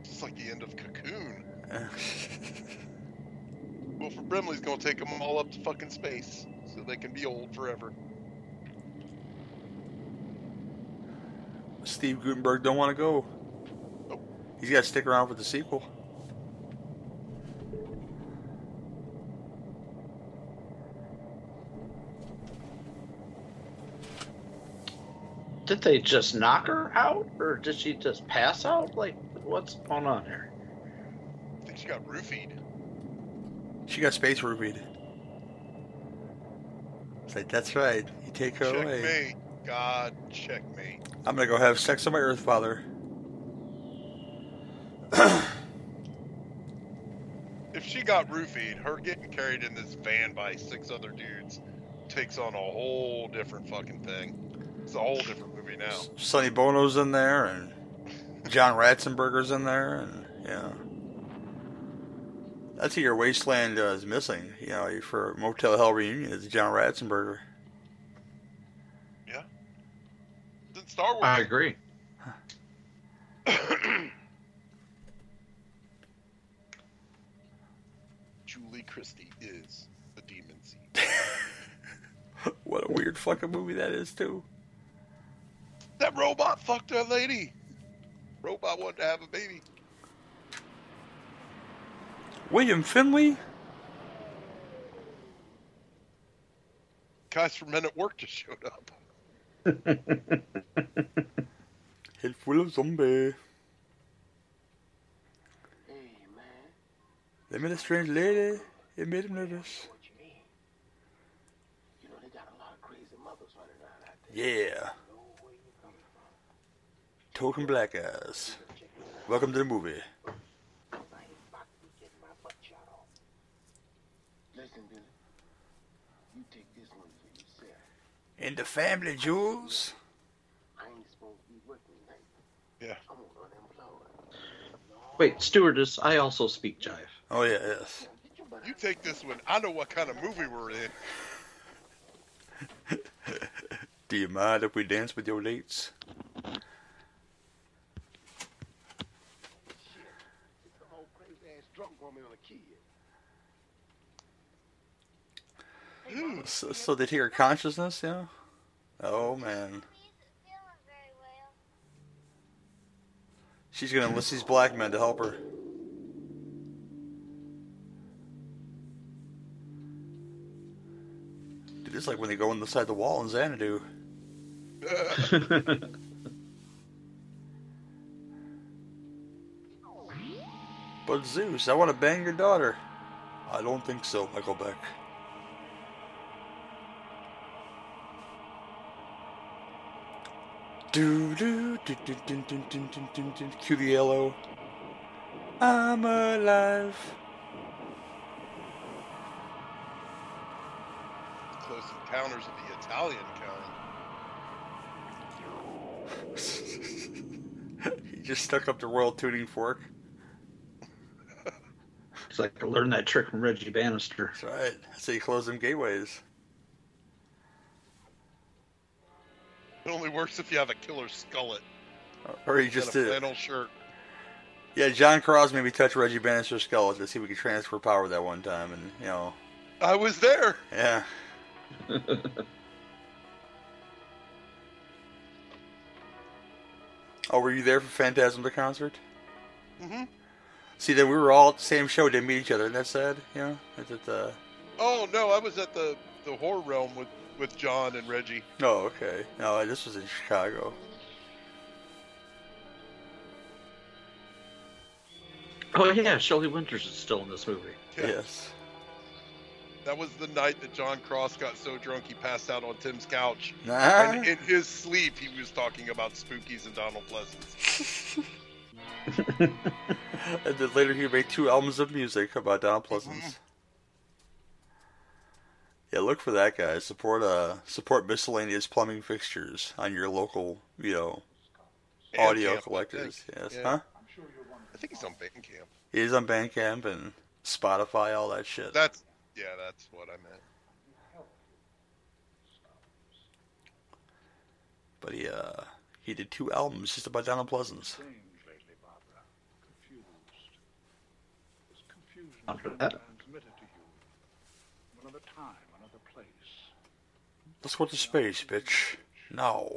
It's like the end of Cocoon. Wilford Brimley's gonna take them all up to fucking space so they can be old forever. Steve Guttenberg don't want to go. He's got to stick around for the sequel. Did they just knock her out, or did she just pass out? Like, what's going on here? I think she got roofied. She got space roofied. It's like that's right. You take her away. Checkmate. God, checkmate. I'm gonna go have sex on my Earth Father. If she got roofied, her getting carried in this van by six other dudes takes on a whole different fucking thing. It's a whole different movie now. Sonny Bono's in there, and John Ratzenberger's in there, and yeah. That's who your Wasteland uh, is missing. You know, for Motel Hell reunion is John Ratzenberger. Yeah. Then Star Wars. I agree. Julie Christie is a demon seed. What a weird fucking movie that is too. That robot fucked that lady. Robot wanted to have a baby. William Finley. Guys from Men at Work just showed up. Head full of zombie. Hey, man. They met er a strange lady. It made him nervous. What you know they Token black ass. Welcome to the movie. In the family, jewels. Yeah. Wait, stewardess, I also speak jive. Oh yeah, yes. You take this one. I know what kind of movie we're in. Do you mind if we dance with your leads? Hmm, so, so they take her consciousness, yeah? Oh man. She's gonna enlist these black men to help her. Dude, it's like when they go inside the wall in Xanadu. But Zeus, I want to bang your daughter. I don't think so, Michael Beck. Do do do do do do do do do do. Cue the yellow. I'm alive. Close encounters of the Italian kind. he just stuck up the royal tuning fork. It's like I learned that trick from Reggie Bannister. That's right. That's how you close them gateways. It only works if you have a killer skullet. Or he and just a did. flannel shirt. Yeah, John Cross maybe me touch Reggie Bannister's skull to see if we could transfer power that one time, and you know, I was there. yeah. oh, were you there for Phantasm the concert? hmm See, then we were all at the same show, didn't meet each other. Isn't that sad? You know, is it? Uh... Oh no, I was at the the horror realm with with John and Reggie. Oh, okay. No, this was in Chicago. Oh yeah, Shelley Winters is still in this movie. Yes. That was the night that John Cross got so drunk he passed out on Tim's couch. Nah. And in his sleep, he was talking about spookies and Donald Pleasence. and then later he made two albums of music about Donald Pleasence. Mm-hmm. Yeah, look for that, guy. Support uh support miscellaneous plumbing fixtures on your local, you know, audio Bandcamp, I collectors. think. Yes, Yeah. huh? I think he's on Bandcamp. He is on Bandcamp and Spotify, all that shit. That's yeah, that's what I meant. But he uh he did two albums just about Donald Pleasence. Strange lately, Barbara. Confused. This After that. Let's go to space, bitch. Now.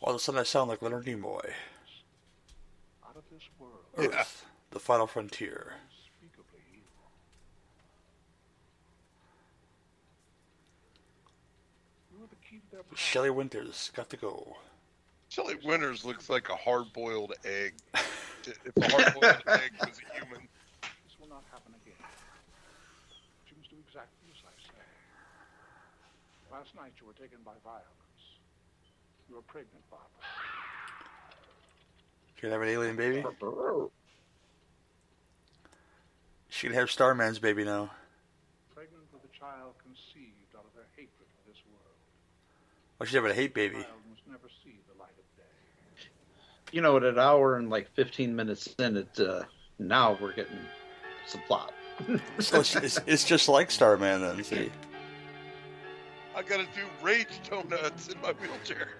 of a sudden, I sound like Leonard Nimoy? Earth, the final frontier. Shelley Winters, got to go. Shelley Winters looks like a hard boiled egg. if a hard boiled egg was a human. Last night you were taken by violence. You were pregnant, Barbara. Can have an alien baby? She'd have Starman's baby now. Pregnant with a child conceived out of her hatred for this world. Oh, she's having a hate baby. Child must never see the light of day. You know, at an hour and like 15 minutes in, it uh, now we're getting some plot. So it's, it's, it's just like Starman then, see? I gotta do rage donuts in my wheelchair.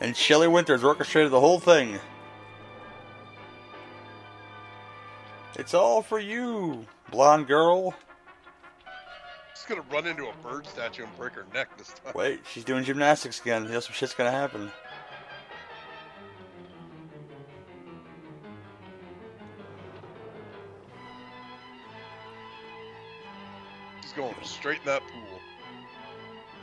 And Shelley Winters orchestrated the whole thing. It's all for you, blonde girl. Just gonna run into a bird statue and break her neck this time. Wait, she's doing gymnastics again. You know some shit's gonna happen. She's going straight in that pool.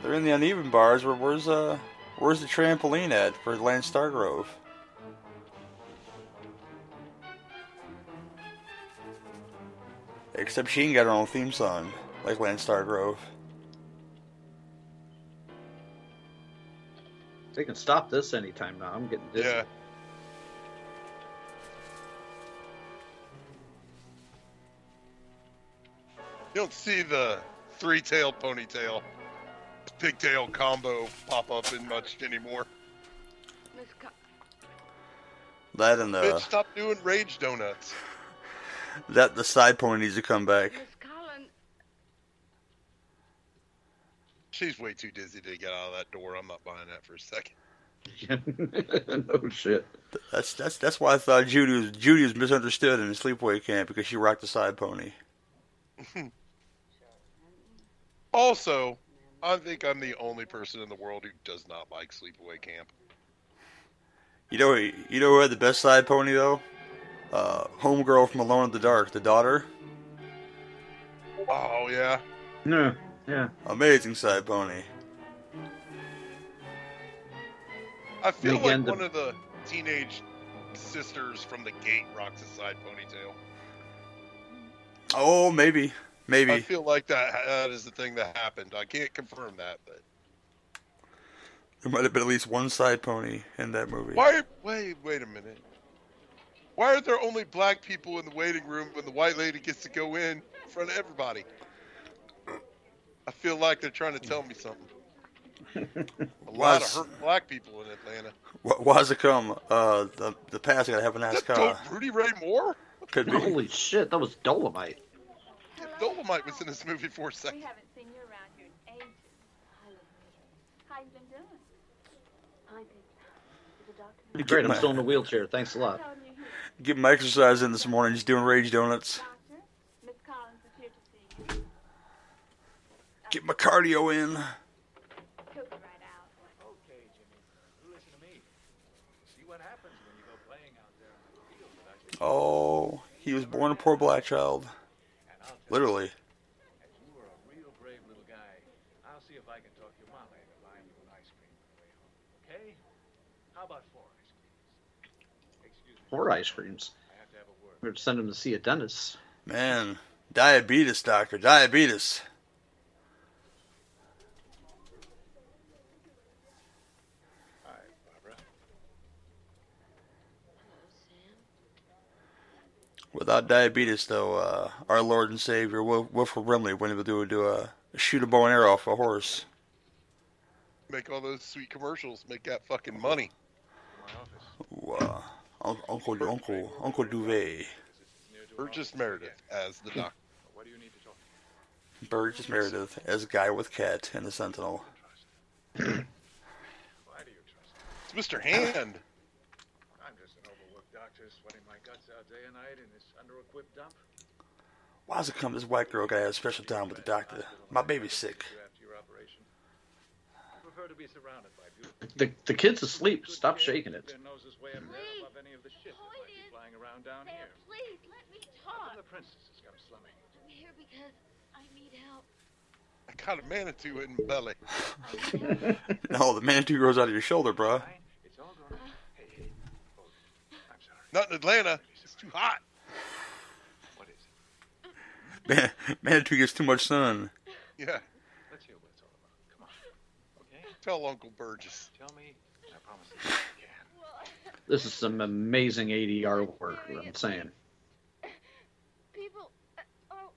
They're in the uneven bars. Where where's uh where's the trampoline at for Land Stargrove? Except she ain't got her own theme song, like Land Stargrove. They can stop this anytime now. I'm getting dizzy. Yeah. Don't see the three tail ponytail, pigtail combo pop up in much anymore. Miss Ca- that and Bitch, the stop doing rage donuts. that the side pony needs to come back. She's way too dizzy to get out of that door. I'm not buying that for a second. no shit. That's that's that's why I thought Judy was Judy was misunderstood in the sleepaway camp because she rocked the side pony. Also, I think I'm the only person in the world who does not like sleepaway camp. You know you know who had the best side pony though? Uh, homegirl from Alone in the Dark, the daughter. Oh yeah, Yeah, yeah. Amazing side pony. I feel And again, like the- one of the teenage sisters from the gate rocks a side ponytail. Oh, maybe, I feel like that that is the thing that happened. I can't confirm that, but There might have been at least one side pony in that movie. why? Wait, wait a minute. Why are there only black people in the waiting room when the white lady gets to go in in front of everybody? I feel like they're trying to tell me something. A lot of hurt black people in Atlanta. Wh- Why's it come? Uh, the the past gotta have a nice Is that car. Rudy Ray Moore? Could be. Holy shit, that was Dolomite. Dolomite was in this movie for a second. We haven't seen you around here in ages. How you been doing? I did. Did doctor You Great, I'm still in the wheelchair. Thanks a lot. tell you who? Get my exercise in this morning. Just doing rage donuts. Doctor, Miss Collins is here to see. Get my cardio in. Took right out. Okay, Jimmy. You listen to me. See what happens when you go playing out there on the field without your Oh, he was born a poor black child. And I'll tell Literally. you, a real brave little guy, I'll see if I can talk your mama into buying you an ice cream on the way home. Okay? How about four ice creams? Excuse me. Four ice creams. I have to have a word. We're to send him to see a dentist. Man, diabetes, doctor, diabetes. Without diabetes, though, uh, our Lord and Savior Wil- Wilford Brimley wouldn't be able to do a shoot a bow and arrow off a horse. Make all those sweet commercials. Make that fucking money. Ooh, uh, Uncle Uncle Uncle Duvet, It's near to Burgess Meredith as the doctor. What do you need to talk to Burgess Meredith as a Guy with Cat in the Sentinel. Why do you trust me? It's Mr. Hand. I'm just an overworked doctor sweating my guts out day and night in this under-equipped dump. Why's it come this white girl gotta have a special time with the doctor? My baby's sick. After your operation, I prefer to be surrounded by The the kid's asleep. Stop shaking it. Their noses way up there above any of the shit that might be flying around down Sam, here. please let me talk. the princess has come slumming? I'm here because I need help. I got a manatee in my belly. No, the manatee grows out of your shoulder, bruh. It's all gone. Uh. Hey, hey. Oh, I'm sorry. Not in Atlanta. It's too hot. What is it? Man, manatee gets too much sun. Yeah. Let's hear what it's all about. Come on. Okay? Tell Uncle Burgess. Tell me, I promise that you can. This is some amazing ADR work. What I'm saying. People are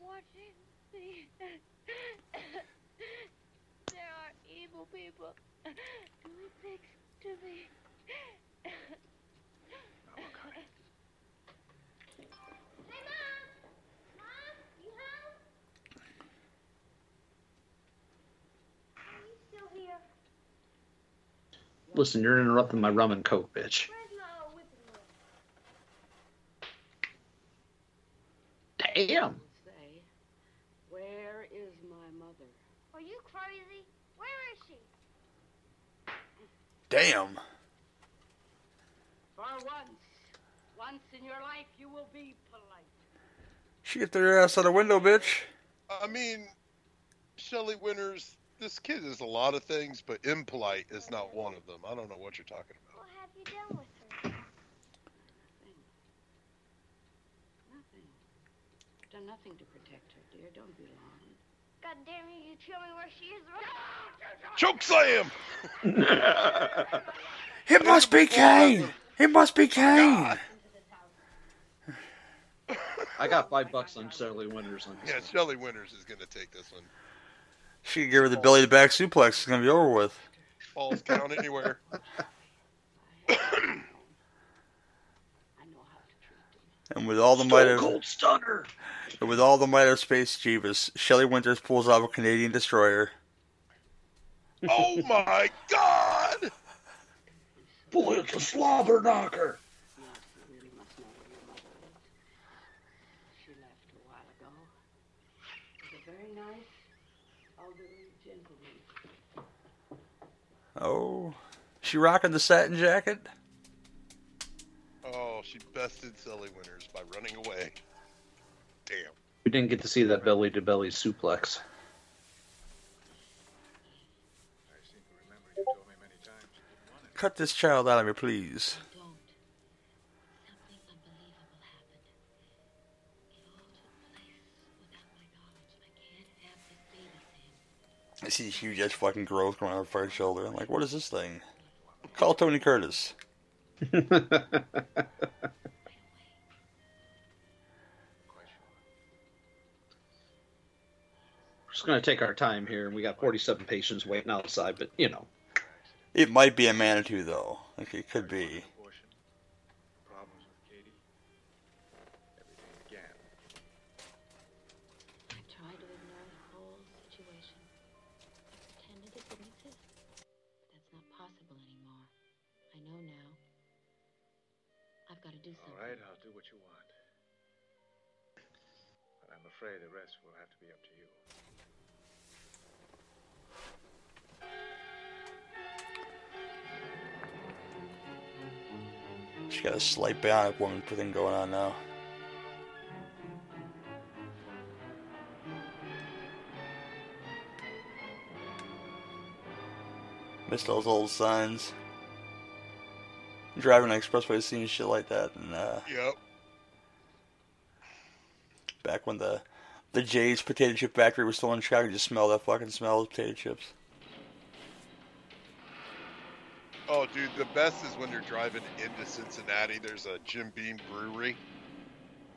watching me. there are evil people doing things to me. Now look, honey. Hey, Mom! Mom, you home? Are you still here? Listen, you're interrupting my rum and coke, bitch. Where's my old whipping boy? Damn. say, where is my mother? Are you crazy? Where is she? Damn. For once, once in your life, you will be polite. She get their ass out the window, bitch. I mean, Shelley Winters, this kid is a lot of things, but impolite is not one of them. I don't know what you're talking about. What have you done with her? Nothing. I've done nothing to protect her, dear. Don't be alarmed. God damn you, you tell me where she is right Choke slam! It must be Kane. It must be Kane. I got five bucks on Shelley Winters on this. Yeah, Shelley Winters is going to take this one. She could give her the oh. belly to back suplex. It's gonna be over with. Falls count anywhere. And with all the might Stone of Cold Stunner. and with all the might of Space Jeebus, Shelley Winters pulls off a Canadian destroyer. Oh my God! Boy, it's a slobber knocker. She left a while ago. She's a very nice, elderly gentleman. Oh, she rocking the satin jacket. Oh, she bested Sully Winters by running away. Damn. We didn't get to see that belly to belly suplex. Cut this child out of me, please. I see huge ass fucking growth going on her first shoulder. I'm like, what is this thing? Call Tony Curtis. We're just gonna take our time here, and we got 47 patients waiting outside. But you know, It might be a Manitou though. Like it could be. Right, I'll do what you want. But I'm afraid the rest will have to be up to you. She got a slight bionic woman thing going on now. Missed those old signs. Driving an expressway, seeing shit like that, and uh, Yep. back when the the Jay's potato chip factory was still in Chicago, you just smell that fucking smell of potato chips. Oh, dude, the best is when you're driving into Cincinnati. There's a Jim Beam brewery.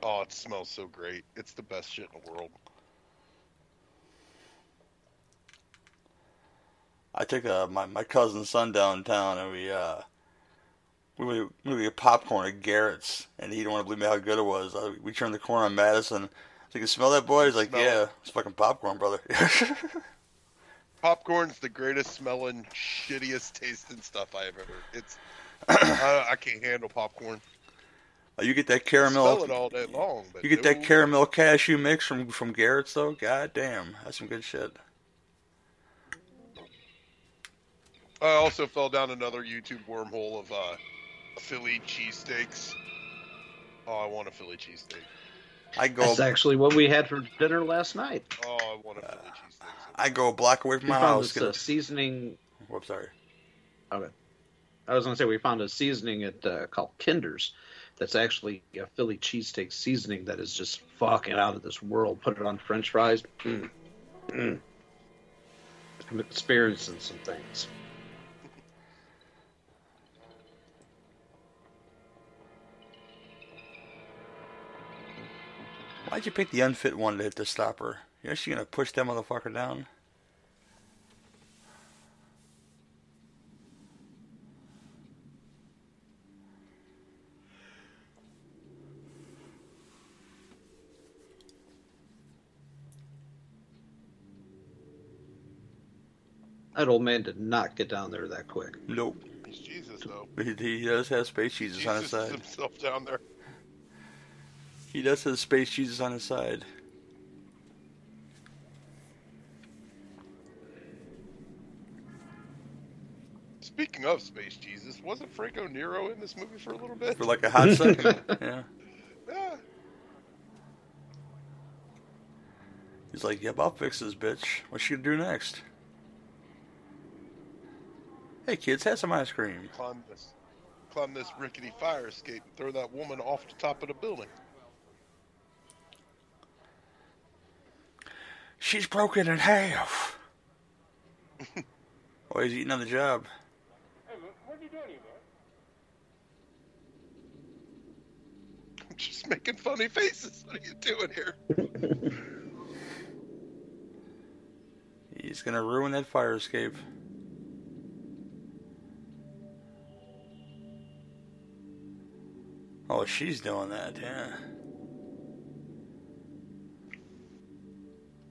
Oh, it smells so great. It's the best shit in the world. I took uh, my my cousin's son downtown, and we uh we we, we get popcorn at Garrett's, and he didn't want to believe me how good it was. Uh, we turned the corner on Madison. So you can smell that, boy. He's like, Smell yeah, it. it's fucking popcorn, brother. Popcorn's the greatest smelling, shittiest tasting stuff I have ever. It's I, I can't handle popcorn. Uh, you get that I caramel. smell it all day long, but You get that caramel cashew mix from from Garrett's though. God damn, that's some good shit. I also fell down another YouTube wormhole of uh, Philly cheesesteaks. Oh, I want a Philly cheesesteak. I go that's actually what we had for dinner last night. Oh, I want a Philly cheesesteak. I go a block away from We my found house. this Get uh, a, seasoning. whoops, sorry. Okay. I was gonna say we found a seasoning at uh, called Kinder's. That's actually a Philly cheesesteak seasoning that is just fucking out of this world. Put it on French fries. Mm. Mm. I'm experiencing some things. Why'd you pick the unfit one to hit the stopper? You're actually gonna push that motherfucker down? That old man did not get down there that quick. Nope. He's Jesus though. He, he does have space Jesus on his Jesus side. himself down there. He does have space Jesus on his side. Speaking of Space Jesus, wasn't Franco Nero in this movie for a little bit? For like a hot second. yeah. Yeah. He's like, yep, I'll fix this bitch. What's she gonna do next? Hey kids, have some ice cream. Climb this, climb this rickety fire escape and throw that woman off the top of the building. She's broken in half. oh, he's eating on the job. Hey, what are you doing here, man? I'm just making funny faces. What are you doing here? He's gonna ruin that fire escape. Oh, she's doing that, yeah.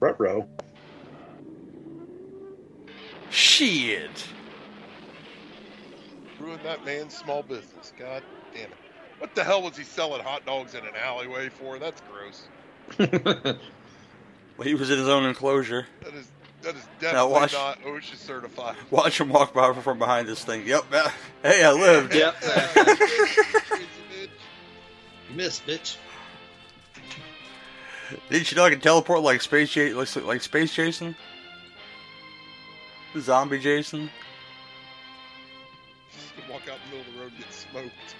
Front row. Shit. Ruined that man's small business. God damn it. What the hell was he selling hot dogs in an alleyway for? That's gross. Well, he was in his own enclosure. That is that is definitely watch- not OSHA certified. Watch him walk by from behind this thing. Yep. uh, Hey, I lived. Yep. you missed, bitch. Did you know I can teleport like space Ja- like, like space Jason? Zombie Jason? Walk out in the middle of the road and get smoked.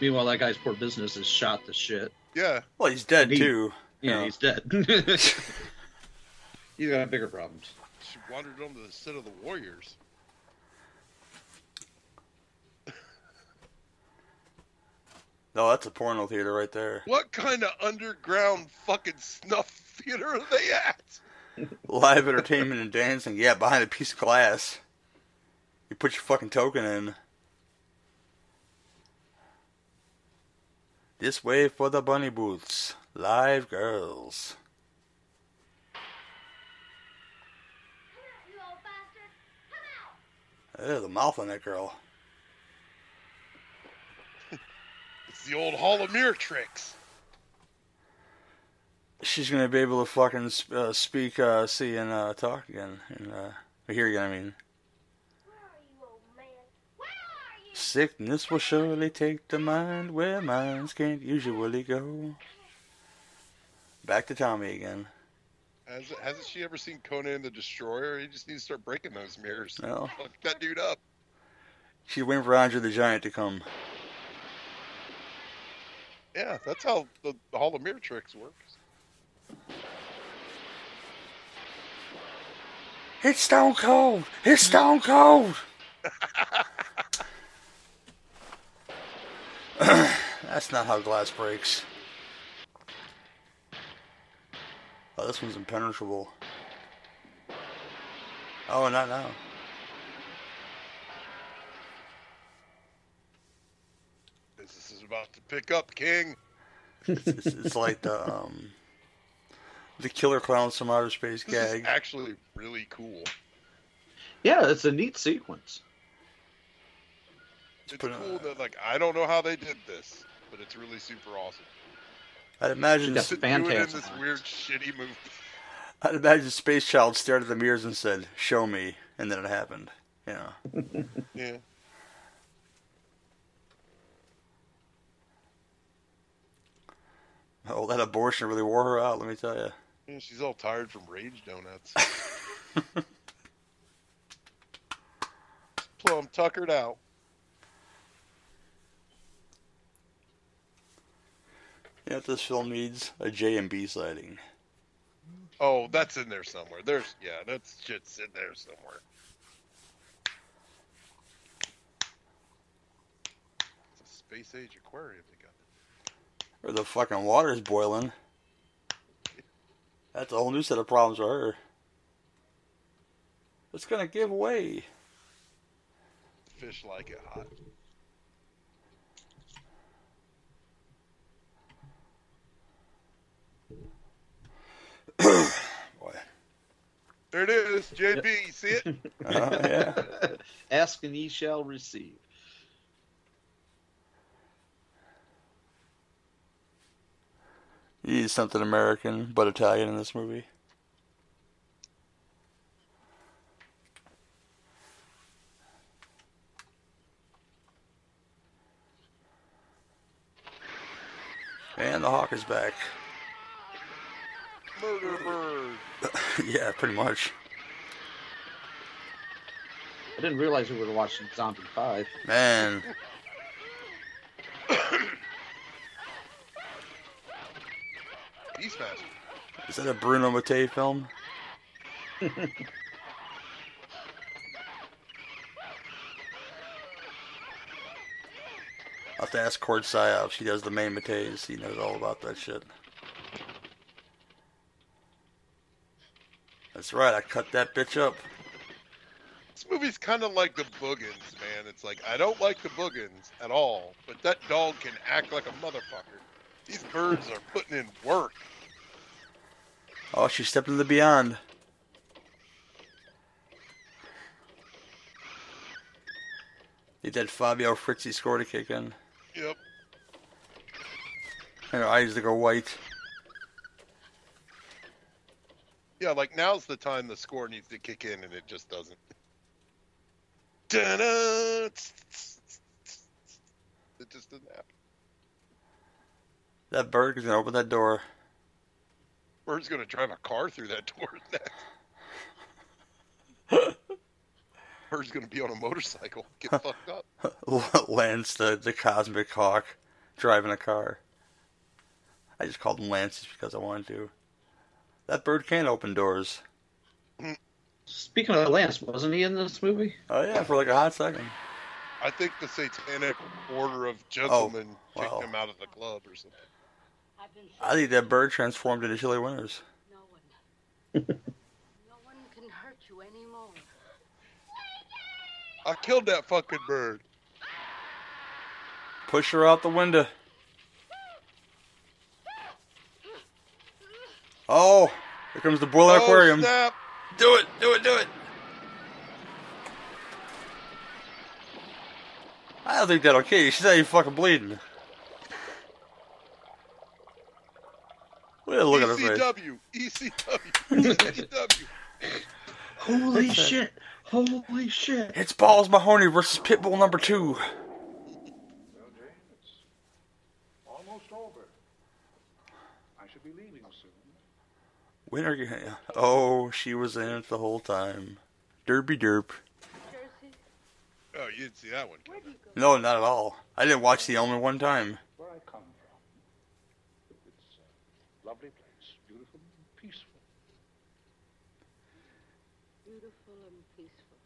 Meanwhile, that guy's poor business is shot to shit. Yeah. Well, he's dead He- too. Yeah, Yeah. he's dead. he's got bigger problems. She wandered onto the set of the Warriors. No, that's a porno theater right there. What kind of underground fucking snuff theater are they at? Live entertainment and dancing. Yeah, behind a piece of glass. You put your fucking token in. This way for the bunny booths. Live girls. Ew, the mouth on that girl. It's the old Hall of Mirror tricks. She's gonna be able to fucking uh, speak, uh, see, and uh, talk again, and uh, hear again. I mean, sickness will surely take the mind where minds can't usually go. Back to Tommy again. Has, hasn't she ever seen Conan the Destroyer? He just needs to start breaking those mirrors. No. Fuck that dude up. She's waiting for Andre the Giant to come. Yeah, that's how the, the Hall of Mirror tricks works. It's Stone Cold. It's Stone Cold. That's not how glass breaks. Oh, this one's impenetrable. Oh, not now. Business is about to pick up, King. It's, it's, it's like the um, the Killer Clowns from Outer Space This is gag. actually really cool. Yeah, it's a neat sequence. It's cool that like I don't know how they did this, but it's really super awesome. I'd imagine. Got To the it in this on it. weird shitty movie. I'd imagine Space Child stared at the mirrors and said, "Show me," and then it happened. You know. Yeah. Oh, that abortion really wore her out. Let me tell you. Yeah, she's all tired from rage donuts. Plum tuckered out. You know what this film needs? A J and B sighting. Oh, that's in there somewhere. There's yeah, that's shit's in there somewhere. It's a space age aquarium. Or the fucking water's boiling. That's a whole new set of problems for her. It's gonna give way. Fish like it hot. Boy. There it is, JB. You see it? Uh, yeah. Ask and ye shall receive. You need something American but Italian in this movie. And the hawk is back. Murder bird. yeah, pretty much. I didn't realize we were watching Zombie 5. Man, Beastmaster. is that a Bruno Mattei film? I'll have to ask Cord Psyops. He does the main Matteis. He knows all about that shit. That's right, I cut that bitch up. This movie's kind of like the Boogens, man. It's like I don't like the Boogens at all, but that dog can act like a motherfucker. These birds are putting in work. Oh, she stepped into the beyond. Need that Fabio Frizzi score to kick in. Yep. And her eyes to go white. Yeah, like now's the time the score needs to kick in, and it just doesn't. Da-da! It just doesn't happen. That bird is gonna open that door. Bird's gonna drive a car through that door next. Bird's gonna be on a motorcycle, get fucked up. Lance, the, the cosmic hawk, driving a car. I just called him Lance just because I wanted to. That bird can't open doors. Mm. Speaking of Lance, wasn't he in this movie? Oh yeah, for like a hot second. I think the Satanic Order of oh, Gentlemen Oh, kicked him out of the club or something. I think that bird transformed into Shelley Winters. No one can hurt you anymore. I killed that fucking bird. Push her out the window. Oh, here comes the boiler Oh, aquarium. snap. Do it, do it, do it. I don't think that'll kill you. She's not even fucking bleeding. Look at, look at her face. ECW, ECW, ECW. Holy What's that? shit! Holy shit! It's Balls Mahoney versus Pitbull number two. Well, Jane, it's almost over. I should be leaving soon. Winner. yeah. Oh, she was in it the whole time. Derby derp. Oh, you didn't see that one. coming. No, not at all. I didn't watch the Element one time. Where I come from. It's a lovely place, beautiful and peaceful. Beautiful and peaceful.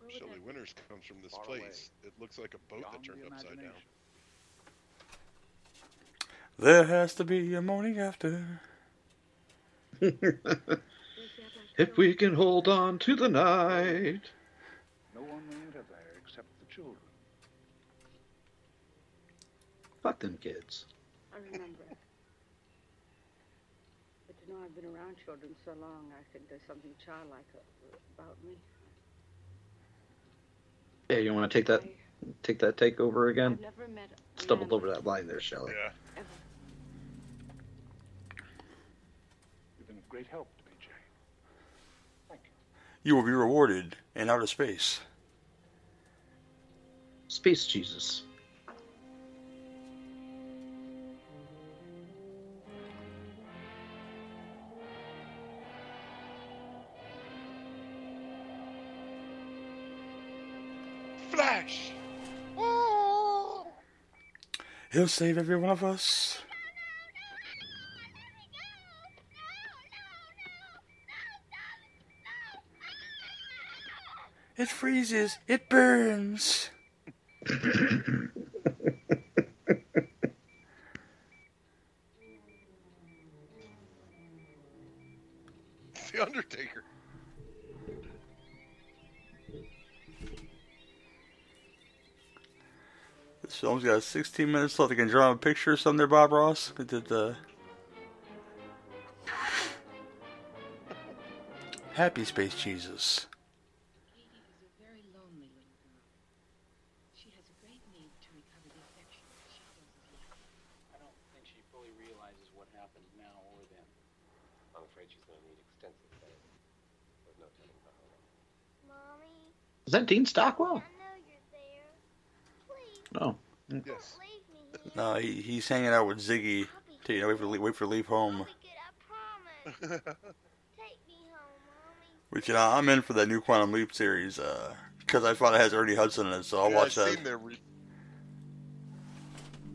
Where would Shelley that- Winters comes from this Far place. It looks like a boat that turned upside down. There has to be a morning after. If we can hold on to the night. No one may enter there except the children. Fuck them kids. I remember. but you know, I've been around children so long, I think there's something childlike about me. Yeah, you want to take that, take that take over again? I've never met a Stumbled over that line there, Shelley. Yeah. You've been of great help to me, Jane. Thank you. You will be rewarded in outer space. Space Jesus. He'll save every one of us. It freezes. It burns. This film's got 16 minutes left. I can draw a picture or something there, Bob Ross. We did the Happy Space Jesus. Is a very lonely little girl. She has a great need to recover the affection that shadows his life. I don't think she fully realizes what happened now or then. I'm afraid she's going to need extensive therapy. There's no telling how long. Mommy, Is that Dean Stockwell? I know you're there. Please No. Yes. leave me here. No, he, he's hanging out with Ziggy. To, you know, wait for wait for leave home. I'll be good, I promise. Take me home, Mommy. Which you know, I'm in for that new Quantum Leap series uh, because I thought it has Ernie Hudson in it, so I'll yeah, watch I've that. seen their re-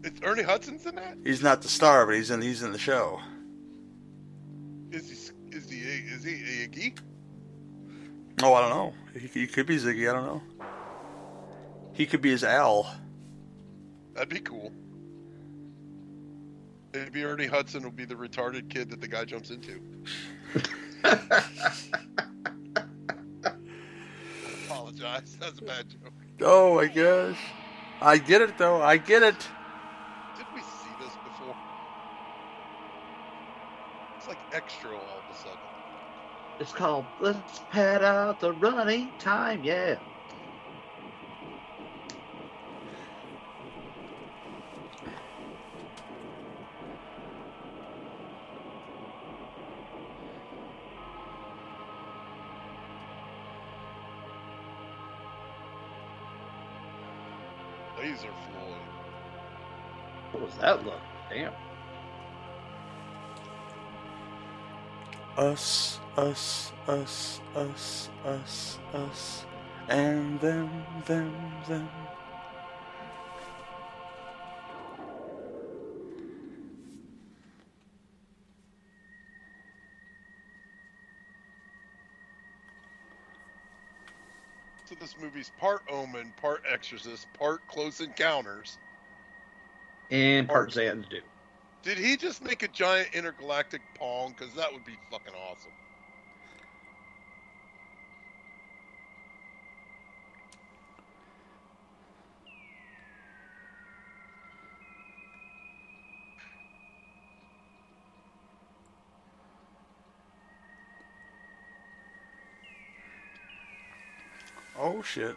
It's Ernie Hudson's in that. He's not the star, but he's in he's in the show. Is he? Is he? Is he Iggy? Oh, I don't know. He, he could be Ziggy. I don't know. He could be his Al. That'd be cool. Maybe Ernie Hudson will be the retarded kid that the guy jumps into. apologize. That's a bad joke. Oh my gosh. I get it though. I get it. Did we see this before? It's like extra all of a sudden. It's called Let's Pad Out the Running Time, yeah. Was that look? Damn. Us, us, us, us, us, us, and them, them, them. So this movie's part Omen, part Exorcist, part Close Encounters. And part do. Did he just make a giant intergalactic pong? Because that would be fucking awesome. Oh shit.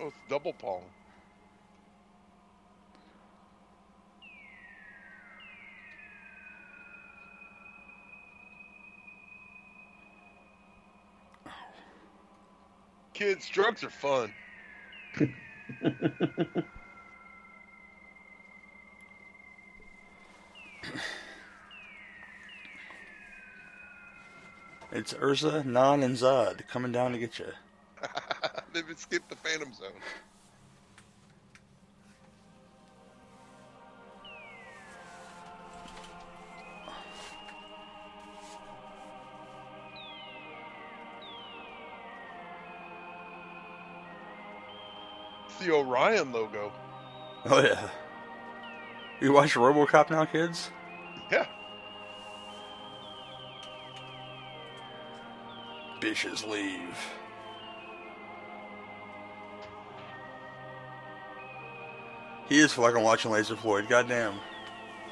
Oh, it's double pong. Kids, drugs are fun. It's Ursa, Non, and Zod coming down to get you. They've skipped the Phantom Zone. The Orion logo. Oh yeah. You watch RoboCop now, kids? Yeah. Bitches leave. He is fucking watching Laser Floyd. Goddamn.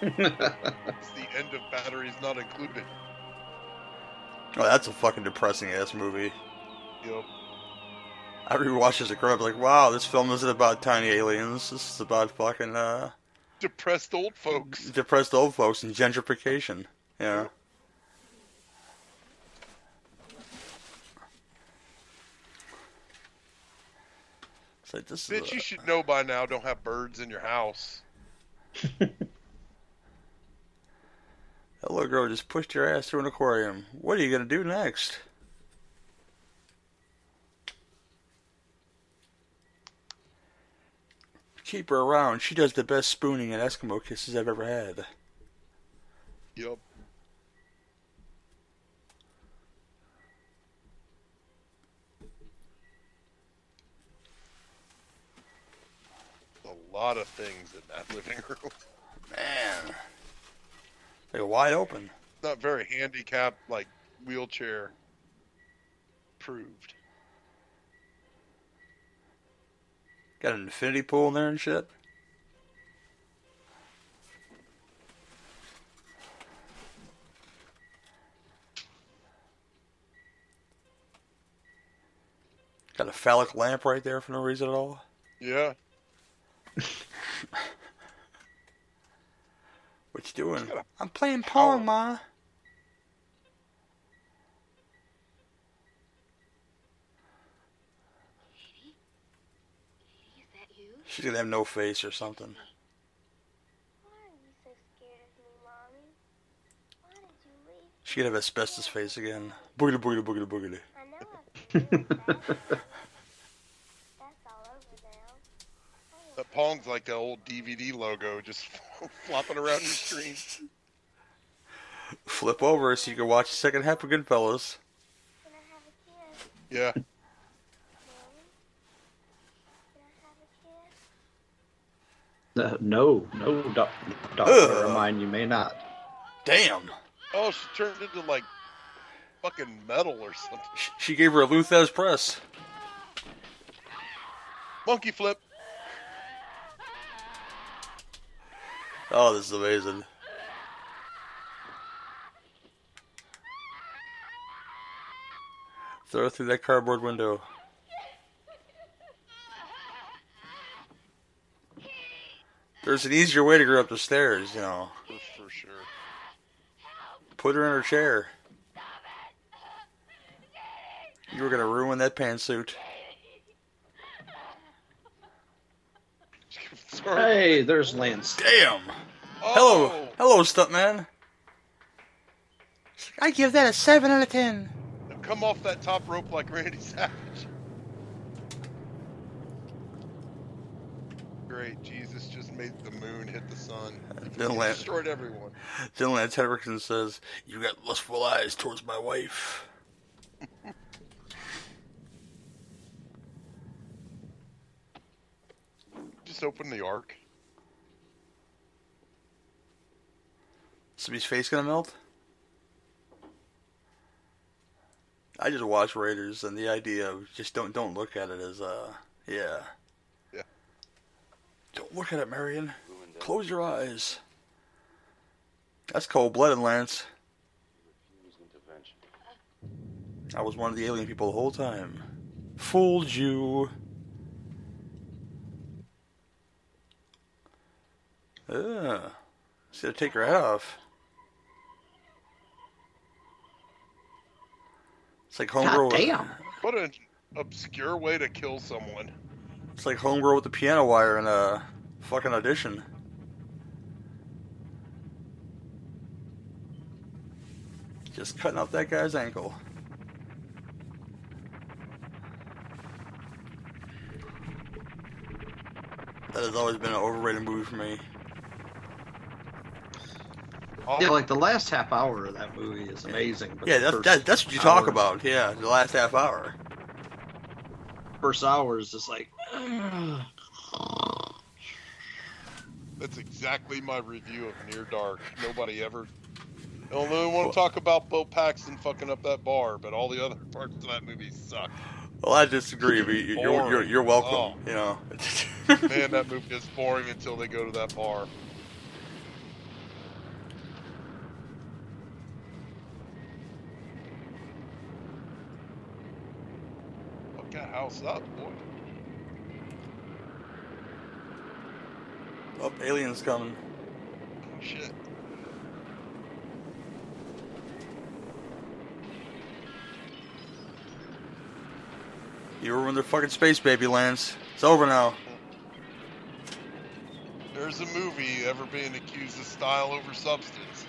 It's the end of batteries not included. Oh, that's a fucking depressing ass movie. Yep. I rewatched as a grown up, like, wow, this film isn't about tiny aliens. This is about fucking uh, Depressed old folks. depressed old folks and gentrification. Yeah. It's like this is Bitch, a- you should know by now. Don't have birds in your house. that little girl just pushed your ass through an aquarium. What are you gonna do next? Keep her around. She does the best spooning and Eskimo kisses I've ever had. Yep. A lot of things in that living room. Man. They're wide open. Not very handicapped, like wheelchair proved. Got an infinity pool in there and shit. Got a phallic lamp right there for no reason at all. Yeah. What you doing? I'm playing Pong, Ma. She's gonna have no face or something. Why are you so scared of me, Mommy? Why did you leave? She could have asbestos face again. Boogity boogity boogity boogity. I know I've been that. That's all over now. That Pong's like the old DVD logo just flopping around your screen. Flip over so you can watch the second half of Goodfellas. Can I have a kiss? Yeah. Can I have a kiss? Uh, no, no, doc- Doctor Ugh. Ermine, you may not. Damn. Oh, she turned into like fucking metal or something. She gave her a Lou Thesz press. Monkey flip. Oh, this is amazing. Throw through that cardboard window. There's an easier way to go up the stairs, you know. For sure. Put her in her chair. You were gonna ruin that pantsuit. Hey, there's Lance. Damn. Oh. Hello, hello, stuntman. I give that a seven out of ten. Now come off that top rope like Randy Savage. Great, Jesus just made the moon hit the sun. Then He Lance, destroyed everyone. then Lance Henriksen says, "You got lustful eyes towards my wife." Just open the ark. Somebody's face gonna melt? I just watch Raiders, and the idea of just don't don't look at it as uh. Yeah. Don't look at it, Marion. Close your eyes. That's cold blooded, Lance. I was one of the alien people the whole time. Fooled you. Ugh. She's gonna take her head off. It's like homegirl. God damn. What an obscure way to kill someone. It's like homegirl with the piano wire in a fucking audition. Just cutting off that guy's ankle. That has always been an overrated movie for me. Oh. Yeah, like the last half hour of that movie is amazing. But Yeah, that's that, that's what you talk about. Yeah, the last half hour. First hour is just like, That's exactly my review of Near Dark. Nobody ever. I don't really want to talk about Bo Paxton fucking up that bar, but all the other parts of that movie suck. Well, I disagree, but you- you're, you're, you're welcome. Oh. You know. Man, that movie is boring until they go to that bar. Fuck that house up, boy. Oh, aliens coming. Oh, shit. You ruined their fucking space, baby, Lance. It's over now. There's a movie ever being accused of style over substance.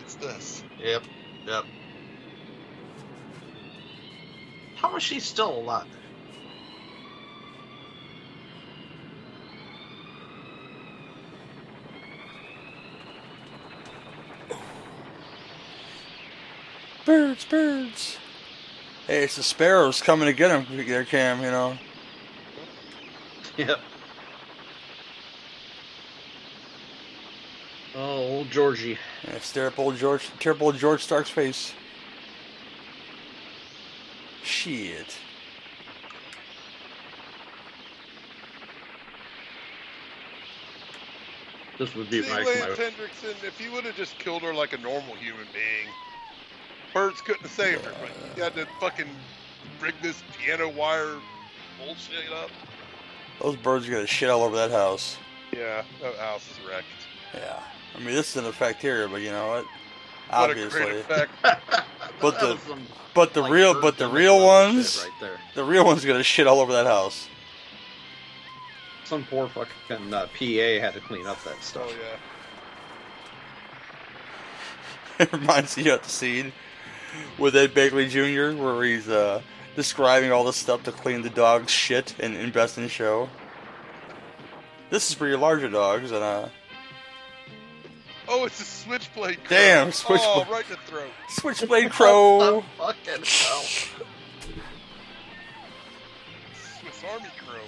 It's this. Yep. Yep. How is she still alive? Birds, birds. Hey, it's the sparrows coming to get him. There, Cam. You know. Yep. Oh, old Georgie. Yeah, stare up old George. Stare up old George Stark's face. Shit. This would be See, my, Lance my Henriksen, if you would have just killed her like a normal human being, birds couldn't have saved her. But he had to fucking rig this piano wire bullshit up. Those birds are gonna shit all over that house. Yeah, that house is wrecked. Yeah. I mean, this is an effect here, but you know what? What a Obviously. great effect. But the some, but the like, real but the real ones right there. the real ones gonna shit all over that house. Some poor fucking uh, PA had to clean up that stuff. Oh yeah. It reminds you of the scene with Ed Begley Jr. where he's uh, describing all the stuff to clean the dog's shit and in Best in Show. This is for your larger dogs, and uh, Oh, it's a switchblade. Crow. Damn, Oh, switchblade. right in the throat. Switchblade Crow. Fucking hell. Swiss Army Crow.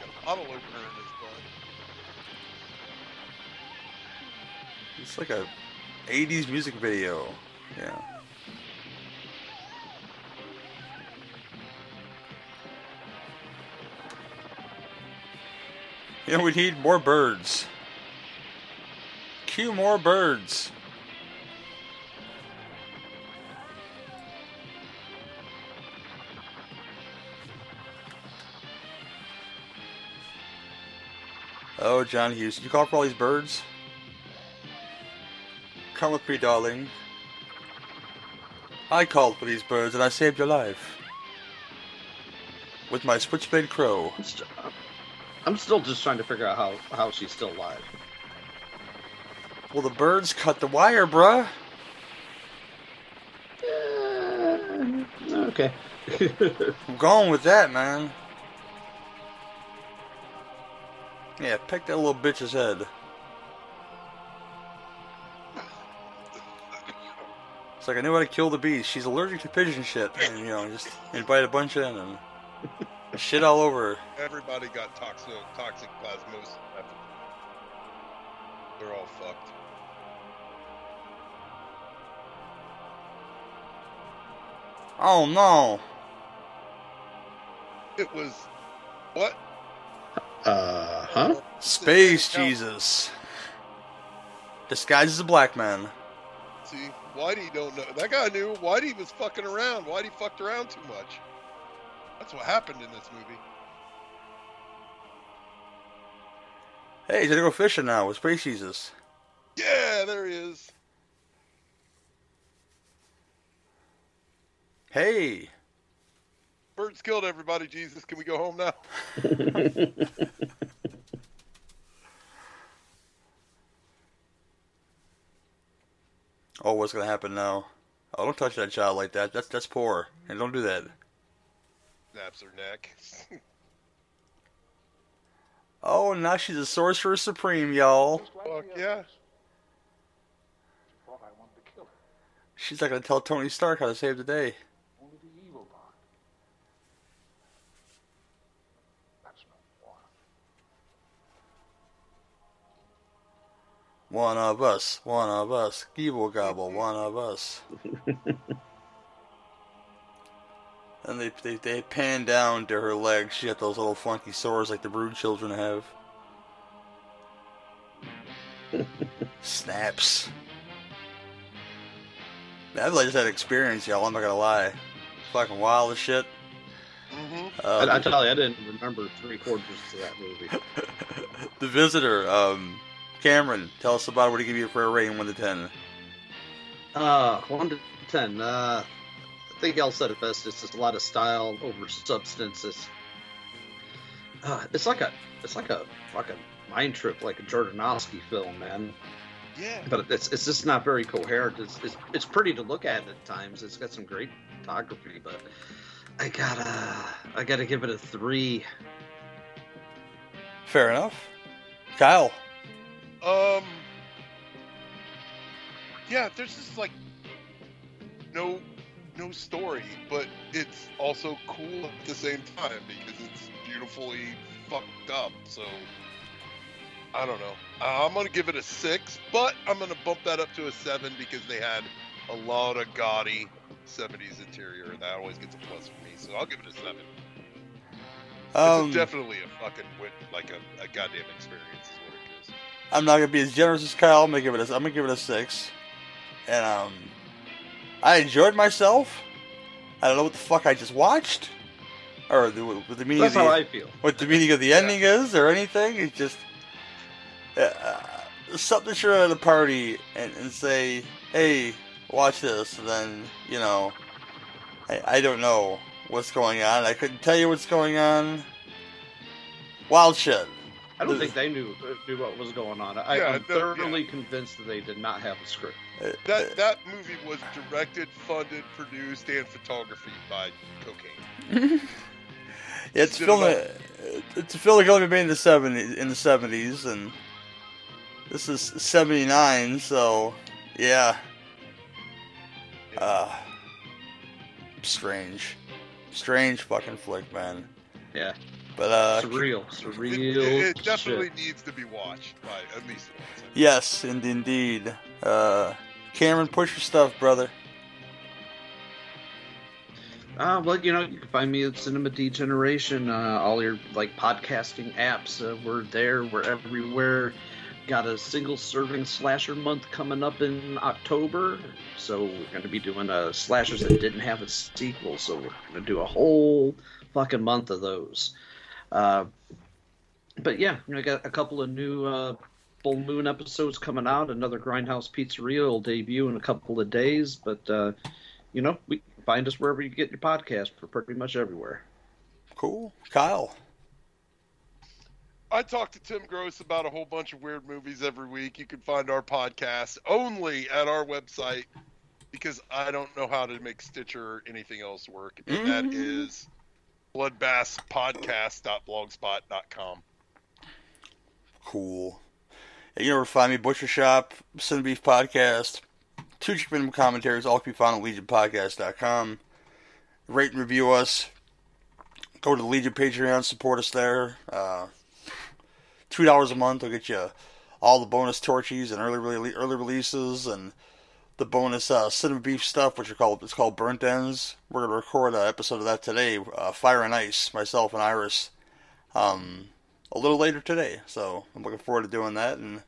Got a bottle opener in his butt. It's like a 80s music video. Yeah. You know, we need more birds. Cue more birds. Oh, John Huston, you call for all these birds? Come with me, darling. I called for these birds and I saved your life. With my switchblade crow. I'm still just trying to figure out how, how she's still alive. Well, the birds cut the wire, bruh. Uh, okay. I'm going with that, man. Yeah, peck that little bitch's head. It's like I knew how to kill the bees. She's allergic to pigeon shit, and you know, just invite a bunch in and shit all over. Everybody got toxic, toxic plasmosis. They're all fucked. Oh no! It was what? Uh huh. Space Jesus. Disguised as a black man. See, Whitey don't know. That guy knew Whitey was fucking around. Whitey fucked around too much. That's what happened in this movie. Hey, he's gonna go fishing now with Space Jesus. Yeah, there he is. Hey! Birds killed everybody. Jesus, can we go home now? Oh, what's gonna happen now? Oh, don't touch that child like that. That's that's poor. And don't do that. Snaps her neck. Oh, now she's a sorcerer supreme, y'all. Fuck yeah. Thought I wanted to kill her. She's not gonna tell Tony Stark how to save the day. Only the evil part. That's no war. One of us, one of us. Gibble gobble, one of us. and they, they they pan down to her legs. She got those little funky sores like the brood children have. Snaps. Man, I've like just had experience, y'all. I'm not gonna lie. Fucking wild as shit. Mm-hmm. Um, I, I tell you, I didn't remember three quarters of that movie. the visitor, um, Cameron, tell us about it. What do you give you for a rating, one to ten? Uh, one to ten. Uh, I think y'all said it best. It's just a lot of style over substance. It's, uh, it's like a, it's like a fucking mind trip, like a Jodorowsky film, man. Yeah. But it's it's just not very coherent. It's it's, it's pretty to look at at times. It's got some great photography, but I gotta I gotta give it a three. Fair enough. Kyle. Um. Yeah, there's just like no no story, but it's also cool at the same time because it's beautifully fucked up. So I don't know. I'm gonna give it a six, but I'm gonna bump that up to a seven because they had a lot of gaudy 70s interior, and that always gets a plus for me. So I'll give it a seven. Um, it's definitely a fucking wit, like a, a goddamn experience. Is what it is. I'm not gonna be as generous as Kyle. I'm gonna give it a, I'm gonna give it a six. And um, I enjoyed myself. I don't know what the fuck I just watched, or the, what the meaning. That's of the, how I feel. What the meaning of the ending is, or anything. It's just uh, something sure at a party and, and say, "Hey, watch this," and then you know, I, I don't know what's going on. I couldn't tell you what's going on. Wild shit. I don't The- think they knew uh, knew what was going on. I, Yeah, I'm no, thoroughly convinced that they did not have a script. That that movie was directed, funded, produced, and photography by cocaine. It's Did film. It's a film that only made in the seventies. In the seventies, and this is seventy nine. So, yeah. Uh, strange, strange fucking flick, man. Yeah. But uh, surreal, It, surreal. it- it shit. definitely needs to be watched by at least once. yes, and indeed. Uh, Cameron, push your stuff, brother. Uh, well, you know, you can find me at Cinema Degeneration. Uh, all your like podcasting apps, uh, we're there. We're everywhere. Got a single serving slasher month coming up in October, so we're going to be doing uh, slashers that didn't have a sequel. So we're going to do a whole fucking month of those. Uh, but yeah, you know, I got a couple of new uh, full moon episodes coming out. Another Grindhouse Pizzeria will debut in a couple of days, but uh, you know, we find us wherever you get your podcast. We're pretty much everywhere. Cool, Kyle. I talk to Tim Gross about a whole bunch of weird movies every week. You can find our podcast only at our website because I don't know how to make Stitcher or anything else work. And that Mhm. is bloodbasspodcast.blogspot.com. Cool. You can find me, Butcher Shop, Sin Beef Podcast, two minimum commentaries, all can be found at legionpodcast.com. Rate and review us. Go to the Legion Patreon, support us there. Uh, Two dollars a month will get you all the bonus torchies and early rele- early releases and the bonus uh, cinema beef stuff, which are called it's called burnt ends. We're gonna record an episode of that today. Uh, Fire and Ice, myself and Iris. Um, a little later today. So I'm looking forward to doing that. And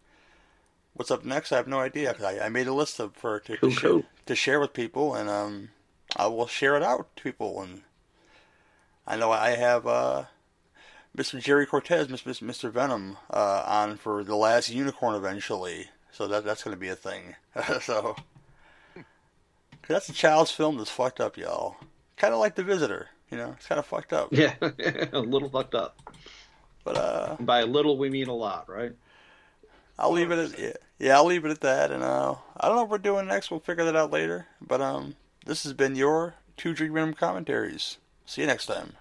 what's up next? I have no idea. I, I made a list of for to, Cool, to, cool. Share, to share with people, and um, I will share it out to people. And I know I have uh, Mr. Jerry Cortez, Mr. Mr. Venom, uh, on for the last Unicorn eventually. So that that's going to be a thing. so that's a child's film that's fucked up, y'all. Kind of like The Visitor. You know, it's kind of fucked up. Yeah, a little fucked up. But uh, by a little we mean a lot, right? I'll leave it at yeah, yeah. I'll leave it at that, and uh, I don't know what we're doing next. We'll figure that out later. But um, this has been your two drink minimum commentaries. See you next time.